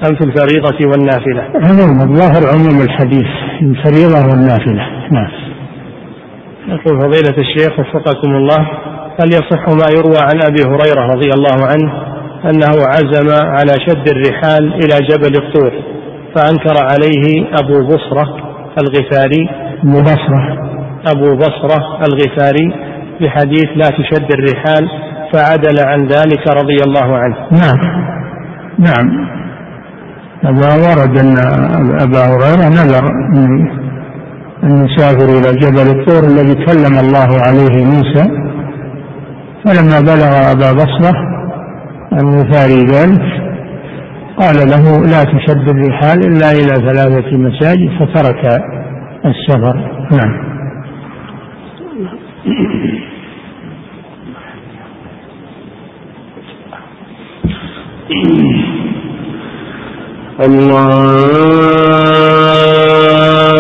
أم في الفريضة والنافلة؟ عموم الظاهر عموم الحديث الفريضة والنافلة نعم. يقول فضيلة الشيخ وفقكم الله هل يصح ما يروى عن أبي هريرة رضي الله عنه أنه عزم على شد الرحال إلى جبل الطور فأنكر عليه أبو بصرة الغفاري أبو بصرة. أبو بصرة الغفاري بحديث لا تشد الرحال فعدل عن ذلك رضي الله عنه. نعم. نعم. هذا ورد أن أبا هريرة نذر أن يسافر إلى جبل الطور الذي كلم الله عليه موسى. فلما بلغ أبا بصرة الغفاري ذلك قال له لا تشد الرحال إلا إلى ثلاثة مساجد فترك السفر نعم.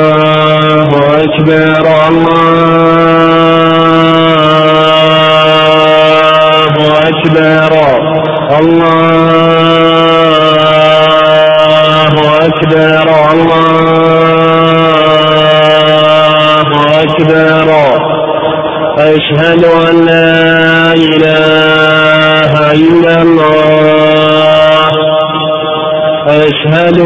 الله أكبر الله أكبر الله أشهد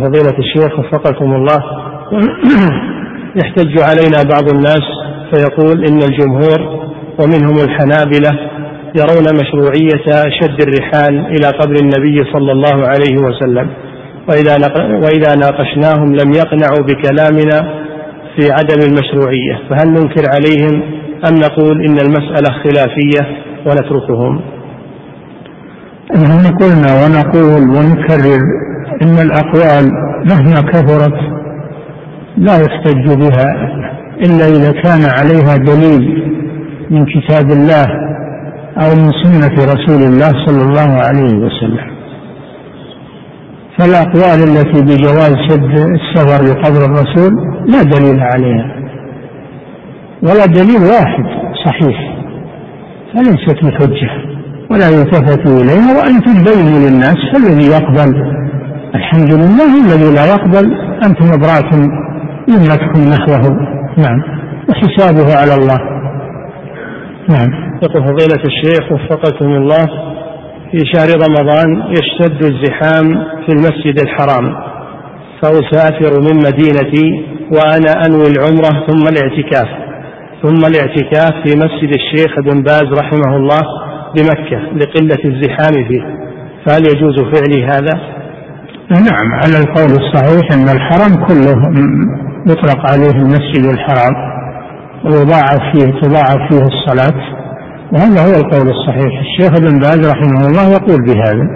فضيلة الشيخ وفقكم الله. يحتج علينا بعض الناس فيقول إن الجمهور ومنهم الحنابلة يرون مشروعية شد الرحال إلى قبر النبي صلى الله عليه وسلم. وإذا وإذا ناقشناهم لم يقنعوا بكلامنا في عدم المشروعية فهل ننكر عليهم أم نقول إن المسألة خلافية ونتركهم؟ نحن قلنا ونقول ونكرر إن الأقوال مهما كثرت لا يحتج بها إلا إذا كان عليها دليل من كتاب الله أو من سنة رسول الله صلى الله عليه وسلم. فالأقوال التي بجواز شد السفر لقبر الرسول لا دليل عليها ولا دليل واحد صحيح فليست بحجه ولا يلتفت إليها وأنتم بينوا للناس فالذي يقبل الحمد لله الذي لا يقبل أنتم أبرأتم ذمتكم نحوه. نعم. وحسابه على الله. نعم. يقول فضيلة الشيخ وفقكم الله في شهر رمضان يشتد الزحام في المسجد الحرام. فأسافر من مدينتي وأنا أنوي العمرة ثم الاعتكاف. ثم الاعتكاف في مسجد الشيخ ابن باز رحمه الله بمكة لقلة الزحام فيه. فهل يجوز فعلي هذا؟ نعم على القول الصحيح أن الحرم كله يطلق عليه المسجد الحرام ويضاعف فيه تضاعف فيه الصلاة. وهذا هو القول الصحيح. الشيخ ابن باز رحمه الله يقول بهذا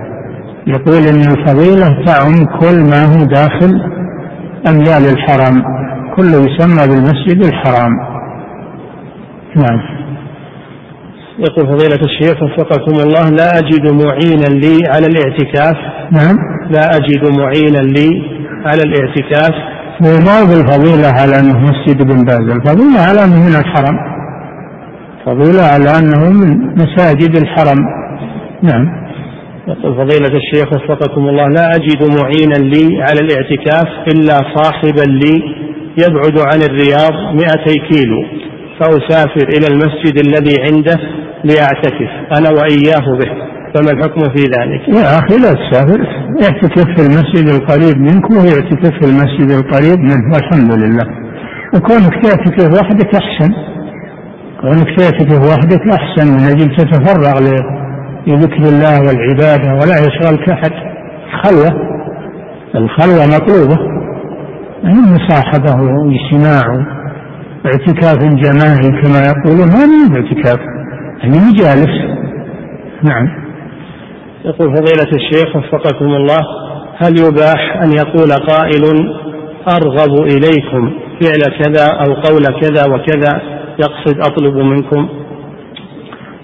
يقول إن الفضيلة تعم كل ما هو داخل أميال الحرم كله يسمى بالمسجد الحرام. نعم. يقول فضيلة الشيخ وفقكم الله لا أجد معينا لي على الاعتكاف. نعم. لا أجد معينا لي على الاعتكاف. وما بالفضيلة على أنه مسجد ابن باز. الفضيلة على أنه من الحرم. فضيلة على أنه من مساجد الحرم. نعم. يقول فضيلة الشيخ وفقكم الله لا أجد معينا لي على الاعتكاف إلا صاحبا لي يبعد عن الرياض 200 كيلو فأسافر إلى المسجد الذي عنده لأعتكف أنا وإياه به. فما الحكم في ذلك؟ يا أخي لا تسافر. اعتكف في المسجد القريب منك وهو يعتكف في المسجد القريب منه والحمد لله. وكونك تعتكف وحدك أحسن. كونك تعتكف وحدك أحسن. من أجل تتفرغ لذكر الله والعبادة ولا يشغلك أحد. خلوة الخلوة مطلوبة. يعني مصاحبة واجتماع واعتكاف جماعي كما يقولون. هذا من اعتكاف. يعني مجالس نعم. يقول فضيلة الشيخ وفقكم الله هل يباح أن يقول قائل أرغب إليكم فعل كذا أو قول كذا وكذا يقصد أطلب منكم؟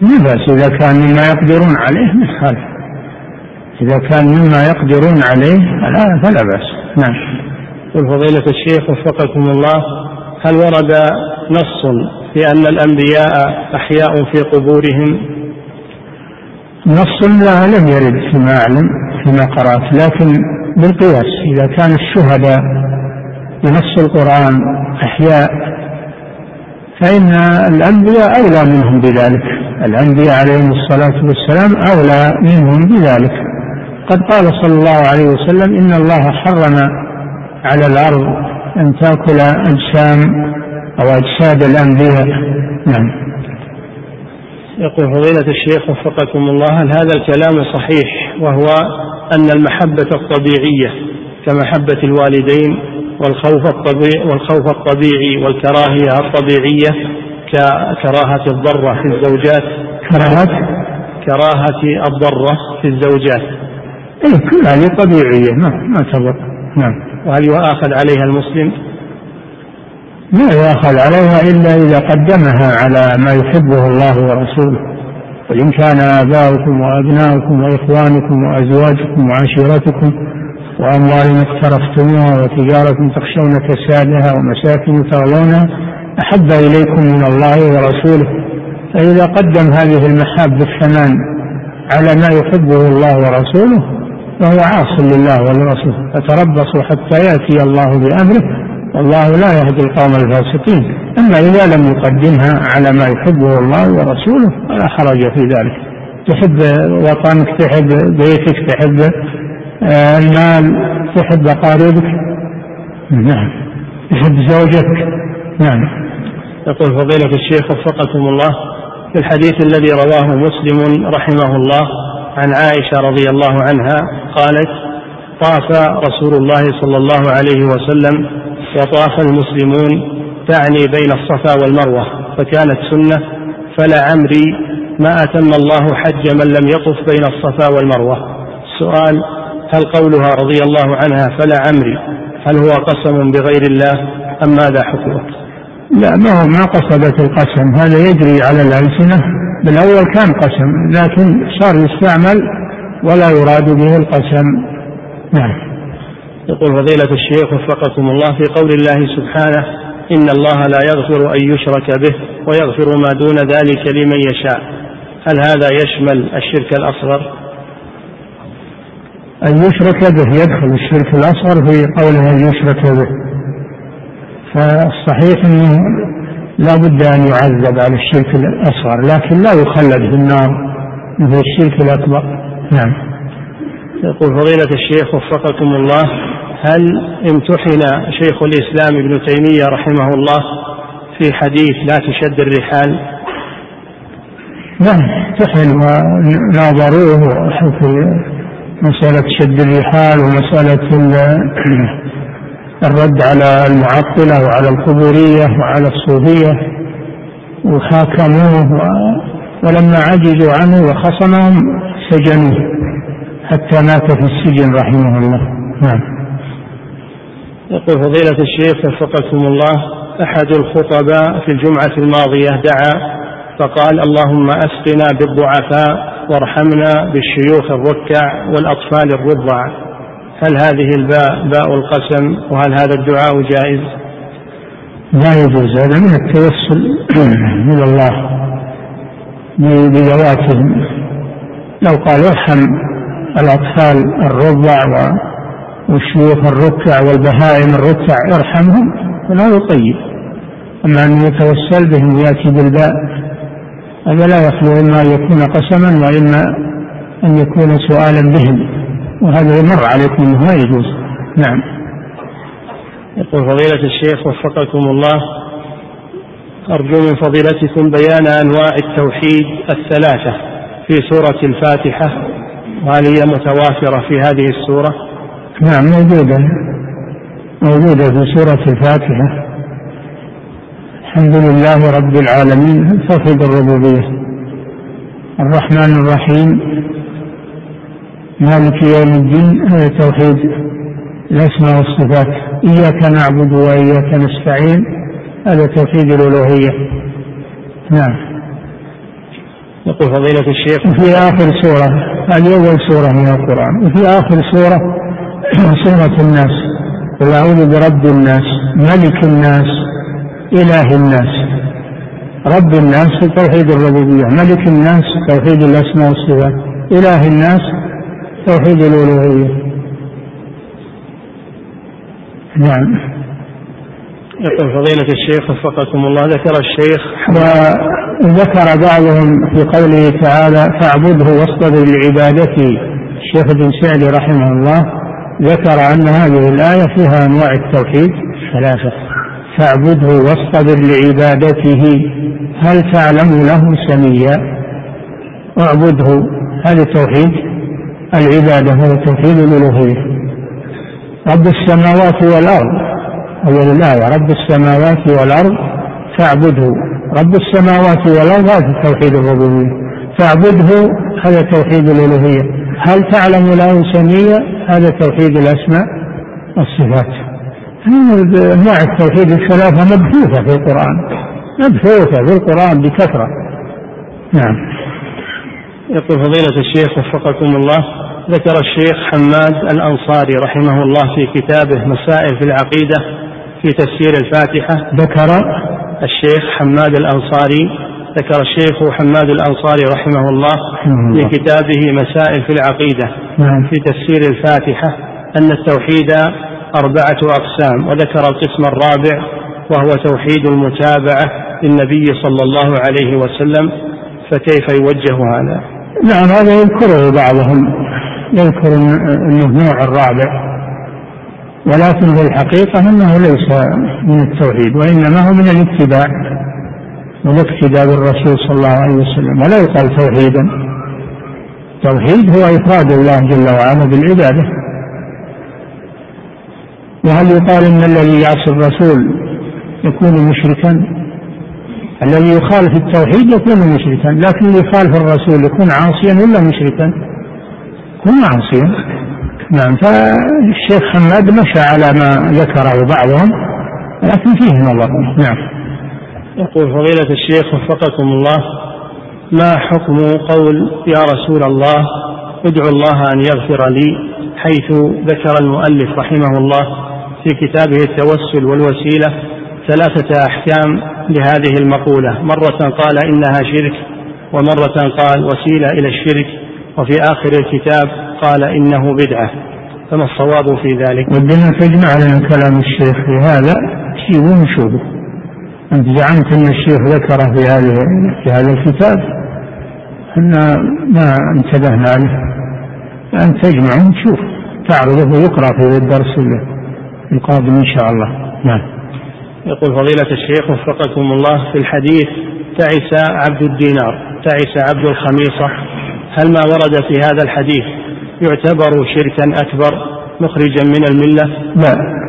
لا بأس إذا كان مما يقدرون عليه يخالف. إذا كان مما يقدرون عليه فلا فلا بأس. نعم. يقول فضيلة الشيخ وفقكم الله هل ورد نص في أن الأنبياء أحياء في قبورهم. نص لا لم يرد فيما أعلم فيما قرأت لكن بالقياس إذا كان الشهداء بنص القرآن أحياء فإن الأنبياء أولى منهم بذلك. الأنبياء عليهم الصلاة والسلام أولى منهم بذلك. قد قال صلى الله عليه وسلم إن الله حرم على الأرض أن تأكل أجسام أو أجساد الأنبياء. نعم. يقول فضيلة الشيخ وفقكم الله هل هذا الكلام صحيح؟ وهو أن المحبة الطبيعية كمحبة الوالدين والخوف الطبيعي والخوف الطبيعي والكراهية الطبيعية ككراهة الضرة في الزوجات. كراهة؟ كراهة الضرة في الزوجات. إيه كل هذه طبيعية ما ما تضر نعم. وهل يؤاخذ عليها المسلم؟ لا يؤاخذ عليها إلا إذا قدمها على ما يحبه الله ورسوله. وإن كان آباؤكم وأبناؤكم وإخوانكم وأزواجكم وعشيرتكم وأموال اقترفتموها وتجارة تخشون كسادها ومساكن ترضونها أحب إليكم من الله ورسوله. فإذا قدم هذه المحاب الثمان على ما يحبه الله ورسوله فهو عاص لله ولرسوله فتربصوا حتى يأتي الله بأمره والله لا يهدي القوم الفاسقين. أما إذا لم يقدمها على ما يحبه الله ورسوله فلا حرج في ذلك. تحب وطنك تحب بيتك تحب آه، المال تحب أقاربك نعم. تحب زوجك. نعم. يقول فضيلة الشيخ وفقكم الله في الحديث الذي رواه مسلم رحمه الله عن عائشة رضي الله عنها قالت طاف رسول الله صلى الله عليه وسلم وطاف المسلمون تعني بين الصفا والمروة فكانت سنة فلا عمري ما أتم الله حج من لم يطف بين الصفا والمروة. السؤال هل قولها رضي الله عنها فلا عمري؟ هل هو قسم بغير الله أم ماذا حكمه؟ لا ما هو ما قصدت القسم؟ هذا يجري على الألسنة. بالأول كان قسم لكن صار يستعمل ولا يراد به القسم. نعم. يقول فضيلة الشيخ وفقكم الله في قول الله سبحانه إن الله لا يغفر أن يشرك به ويغفر ما دون ذلك لمن يشاء. هل هذا يشمل الشرك الأصغر؟ أن يشرك به يدخل الشرك الأصغر في قوله أن يشرك به. فالصحيح أنه لا بد أن يعذب على الشرك الأصغر لكن لا يخلد في النار مثل الشرك الأكبر. نعم. يقول فضيلة الشيخ وفقكم الله هل امتحن شيخ الإسلام ابن تيمية رحمه الله في حديث لا تشد الرحال؟ نعم امتحن وناظروه في مسألة شد الرحال ومسألة الرد على المعطلة وعلى القبورية وعلى الصوفية. وحاكموه ولما عجزوا عنه وخصمهم سجنوه حتى مات في السجن رحمه الله. نعم. يقول فضيلة الشيخ وفقكم الله أحد الخطباء في الجمعة الماضية دعا فقال اللهم أسقنا بالضعفاء وارحمنا بالشيوخ الركع والأطفال الرضع هل هذه الباء باء القسم وهل هذا الدعاء جائز؟ لا يجوز هذا من التوسل إلى الله بذواتهم لو قال ارحم الأطفال الرضع والشيوخ الركع والبهائم الركع ارحمهم فلا يطيب أما أن يتوسل بهم يأتي بالباء هذا لا يخلو إما أن يكون قسما وإما أن يكون سؤالا بهم. وهذا يمر عليكم أنه لا يجوز. نعم. يقول فضيلة الشيخ وفقكم الله أرجو من فضيلتكم بيان أنواع التوحيد الثلاثة في سورة الفاتحة وهل هي متوافرة في هذه السورة؟ نعم موجودة. موجودة في سورة الفاتحة. الحمد لله رب العالمين. توحيد الربوبية؟ الرحمن الرحيم. مالك يوم الدين. هذا توحيد الأسماء والصفات. إياك نعبد وإياك نستعين. هذا توحيد الألوهية. نعم. يقول فضيلة الشيخ وفي آخر سورة. هذه أول سورة من القرآن. وفي آخر سورة سورة الناس قل أعوذ برب الناس ملك الناس إله الناس. رب الناس توحيد الربوبية ملك الناس توحيد الأسماء والصفات إله الناس توحيد الألوهية. نعم. يقول فضيلة الشيخ وفقكم الله ذكر الشيخ وذكر بعضهم في قوله تعالى فاعبده واصطبر لعبادته الشيخ ابن سعدي رحمه الله ذكر أن هذه الآية فيها أنواع التوحيد. ثلاثة. فاعبده واصطبر لعبادته. هل تعلم له سميا؟ اعبده. هذا توحيد؟ العبادة هذا توحيد الألوهية. رب السماوات والأرض. أول الآية. رب السماوات والأرض فاعبده. رب السماوات والأرض هذا توحيد الربوبية. فاعبده هذا توحيد الألوهية. هل تعلم له سمية هذا توحيد الأسماء والصفات. أنواع التوحيد الثلاثة مبثوثة في القرآن. مبثوثة في القرآن بكثرة. نعم. يقول فضيلة الشيخ وفقكم الله ذكر الشيخ حماد الأنصاري رحمه الله في كتابه مسائل في العقيدة في تفسير الفاتحة. ذكر الشيخ حماد الأنصاري ذكر الشيخ حماد الأنصاري رحمه الله في كتابه مسائل في العقيدة نعم. في تفسير الفاتحة أن التوحيد أربعة أقسام وذكر القسم الرابع وهو توحيد المتابعة للنبي صلى الله عليه وسلم فكيف يوجه هذا؟ نعم هذا يذكره بعضهم يذكر إنه النوع الرابع ولكن في الحقيقة أنه ليس من التوحيد وإنما هو من الاتباع والاقتداء بالرسول صلى الله عليه وسلم ولا يقال توحيدا. التوحيد هو إفراد الله جل وعلا بالعبادة. وهل يقال إن الذي يعصي الرسول يكون مشركا؟ الذي يخالف التوحيد يكون مشركا لكن اللي يخالف الرسول يكون عاصيا ولا مشركا؟ يكون عاصيا. نعم فالشيخ حماد مشى على ما ذكره بعضهم لكن فيه نظر. نعم. يقول فضيلة الشيخ وفقكم الله ما حكم قول يا رسول الله ادعو الله أن يغفر لي حيث ذكر المؤلف رحمه الله في كتابه التوسل والوسيلة ثلاثة أحكام لهذه المقولة؟ مرة قال إنها شرك ومرة قال وسيلة إلى الشرك وفي آخر الكتاب قال إنه بدعة. فما الصواب في ذلك؟ ودنا تجمع لنا كلام الشيخ في هذا شيء ونشوفه أنت زعمت أن الشيخ ذكره في هذا في هذا الكتاب إحنا ما انتبهنا له. أن تجمع ونشوف تعرضه ويقرأ في الدرس القادم إن شاء الله. نعم. يقول فضيلة الشيخ وفقكم الله في الحديث تعس عبد الدينار تعس عبد الخميصة. هل ما ورد في هذا الحديث يعتبر شركا أكبر مخرجا من الملة؟ لا.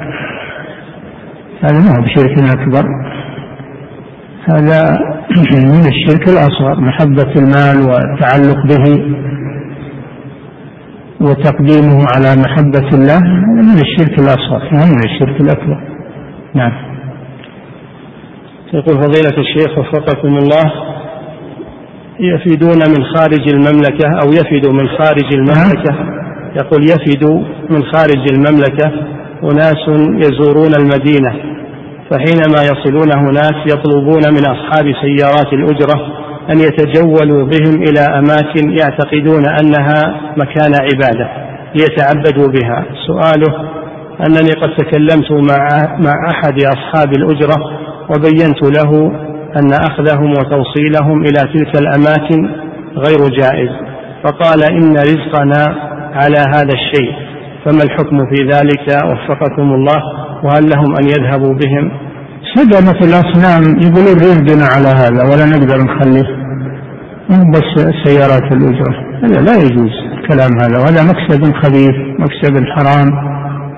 هذا ما هو بشرك أكبر. هذا من الشرك الأصغر محبة المال والتعلق به وتقديمه على محبة الله من الشرك الأصغر من الشرك الأكبر. نعم. يقول فضيلة الشيخ وفقكم الله يفيدون من خارج المملكة أو يفد من خارج المملكة؟ يقول يفد من خارج المملكة أناس يزورون المدينة. فحينما يصلون هناك يطلبون من أصحاب سيارات الأجرة أن يتجولوا بهم إلى أماكن يعتقدون أنها مكان عبادة ليتعبدوا بها. سؤاله أنني قد تكلمت مع مع أحد أصحاب الأجرة وبينت له أن أخذهم وتوصيلهم إلى تلك الأماكن غير جائز فقال إن رزقنا على هذا الشيء فما الحكم في ذلك؟ وفقكم الله. وهل لهم أن يذهبوا بهم؟ سدمة الأصنام يقولون رزقنا على هذا ولا نقدر نخليه بس سيارات الأجرة. هذا لا يجوز الكلام هذا. وهذا مكسب خبيث مكسب حرام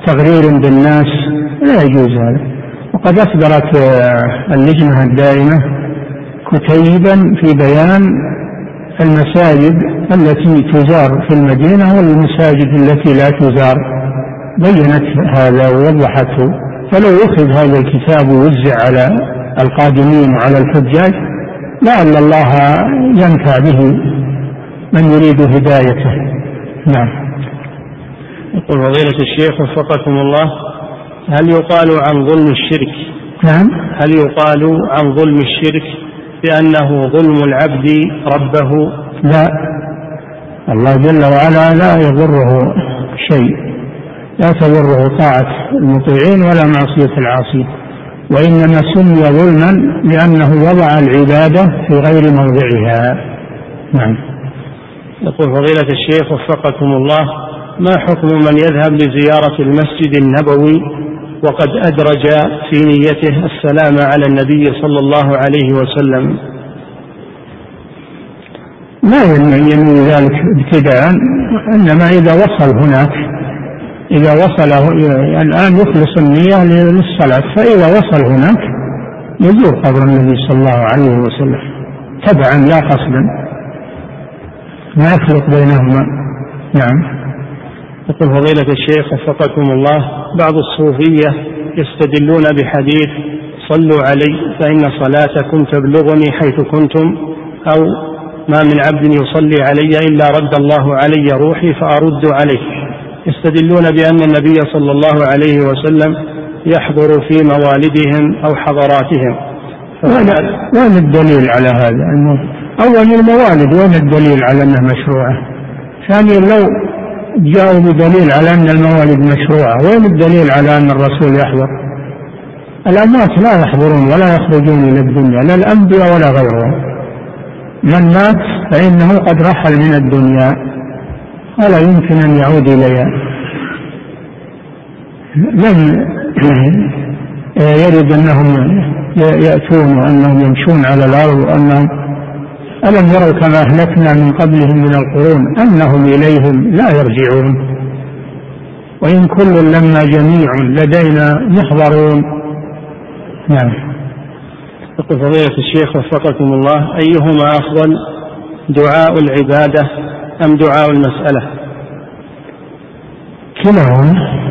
تغرير بالناس. لا يجوز هذا. وقد أصدرت آه، اللجنة الدائمة كتيبا في بيان المساجد التي تزار في المدينة والمساجد التي لا تزار. بينت هذا ووضحته فلو أخذ هذا الكتاب ووزع على القادمين وعلى الحجاج لعل الله ينفع به من يريد هدايته. نعم. يقول فضيلة الشيخ وفقكم الله هل يقال عن ظلم الشرك؟ نعم. هل يقال عن ظلم الشرك بأنه ظلم العبد ربه؟ لا. الله جل وعلا لا يضره شيء. لا تضره طاعة المطيعين ولا معصية العاصين وإنما سمي ظلما لأنه وضع العبادة في غير موضعها. نعم. يقول فضيلة الشيخ وفقكم الله ما حكم من يذهب لزيارة المسجد النبوي وقد أدرج في نيته السلام على النبي صلى الله عليه وسلم؟ لا ينوي ذلك ابتداء انما إذا وصل هناك إذا وصل الآن يخلص النية للصلاة. فإذا وصل هناك يزور قبر النبي صلى الله عليه وسلم. تبعا لا قصدا. ما يخلط بينهما. نعم. يقول فضيلة الشيخ وفقكم الله بعض الصوفية يستدلون بحديث صلوا علي فإن صلاتكم تبلغني حيث كنتم. أو ما من عبد يصلي علي إلا رد الله علي روحي فأرد عليه. يستدلون بأن النبي صلى الله عليه وسلم يحضر في موالدهم أو حضراتهم. وين الدليل على هذا؟ أول الموالد وين الدليل على أنها مشروعة؟ ثانيا لو جاءوا بدليل على أن الموالد مشروعة وين الدليل على أن الرسول يحضر؟ الأموات لا يحضرون ولا يخرجون إلى الدنيا لا الأنبياء ولا غيرهم. من مات فإنه قد رحل من الدنيا. ولا يمكن أن يعود إليها. لم يرد أنهم يأتون وأنهم يمشون على الأرض وأنهم ألم يروا كما أهلكنا من قبلهم من القرون أنهم إليهم لا يرجعون. وإن كل لما جميع لدينا محضرون. نعم. يقول فضيلة الشيخ وفقكم الله أيهما أفضل دعاء العبادة أم دعاء المسألة؟ كلاهما.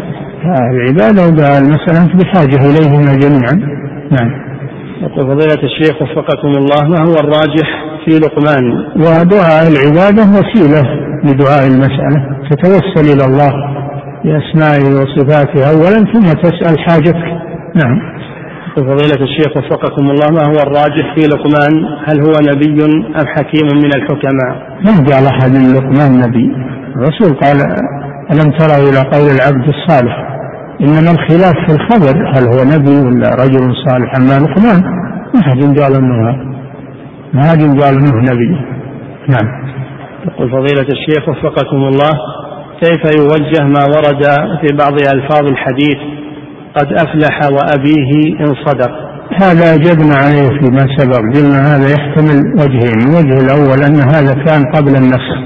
العبادة ودعاء المسألة بحاجة إليهما جميعا. نعم. يقول فضيلة الشيخ وفقكم الله ما هو الراجح في لقمان؟ ودعاء العبادة وسيلة لدعاء المسألة. تتوسل إلى الله بأسمائه وصفاته أولا ثم تسأل حاجتك. نعم. فضيلة الشيخ وفقكم الله ما هو الراجح في لقمان؟ هل هو نبي أم حكيم من الحكماء؟ ما قال أحد من لقمان نبي؟ الرسول قال ألم تروا إلى قول العبد الصالح؟ إنما الخلاف في الخبر هل هو نبي ولا رجل صالح أما لقمان. ما حد قال أنه ما حد قال أنه نبي. نعم. يقول فضيلة الشيخ وفقكم الله كيف يوجه ما ورد في بعض ألفاظ الحديث قد أفلح وأبيه إن صدق. هذا أجبنا عليه فيما سبق. قلنا هذا يحتمل وجهين. الوجه الأول أن هذا كان قبل النسخ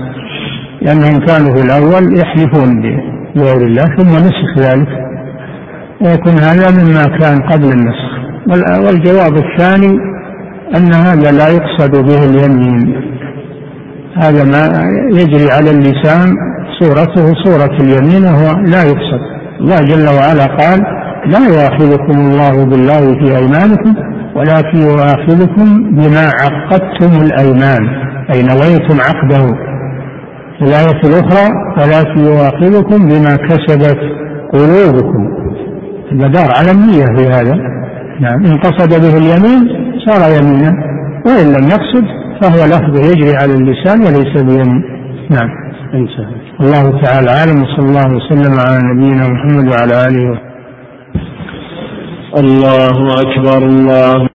لأنهم كانوا في الأول يحلفون بغير الله ثم نسخ ذلك. ويكون هذا مما كان قبل النسخ والجواب الثاني أن هذا لا يقصد به اليمين. هذا ما يجري على اللسان صورته صورة اليمين وهو لا يقصد. الله جل وعلا قال لا يؤاخذكم الله بالله في أيمانكم ولكن يؤاخذكم بما عقدتم الأيمان أي نويتم عقده. في الآية الأخرى ولكن يؤاخذكم بما كسبت قلوبكم. المدار على النية في هذا. نعم إن قصد به اليمين صار يمينا. وإن لم يقصد فهو لفظ يجري على اللسان وليس بيمين. نعم. انتهى. الله تعالى أعلم وصلى الله وسلم على نبينا محمد وعلى آله وصحبه. الله أكبر الله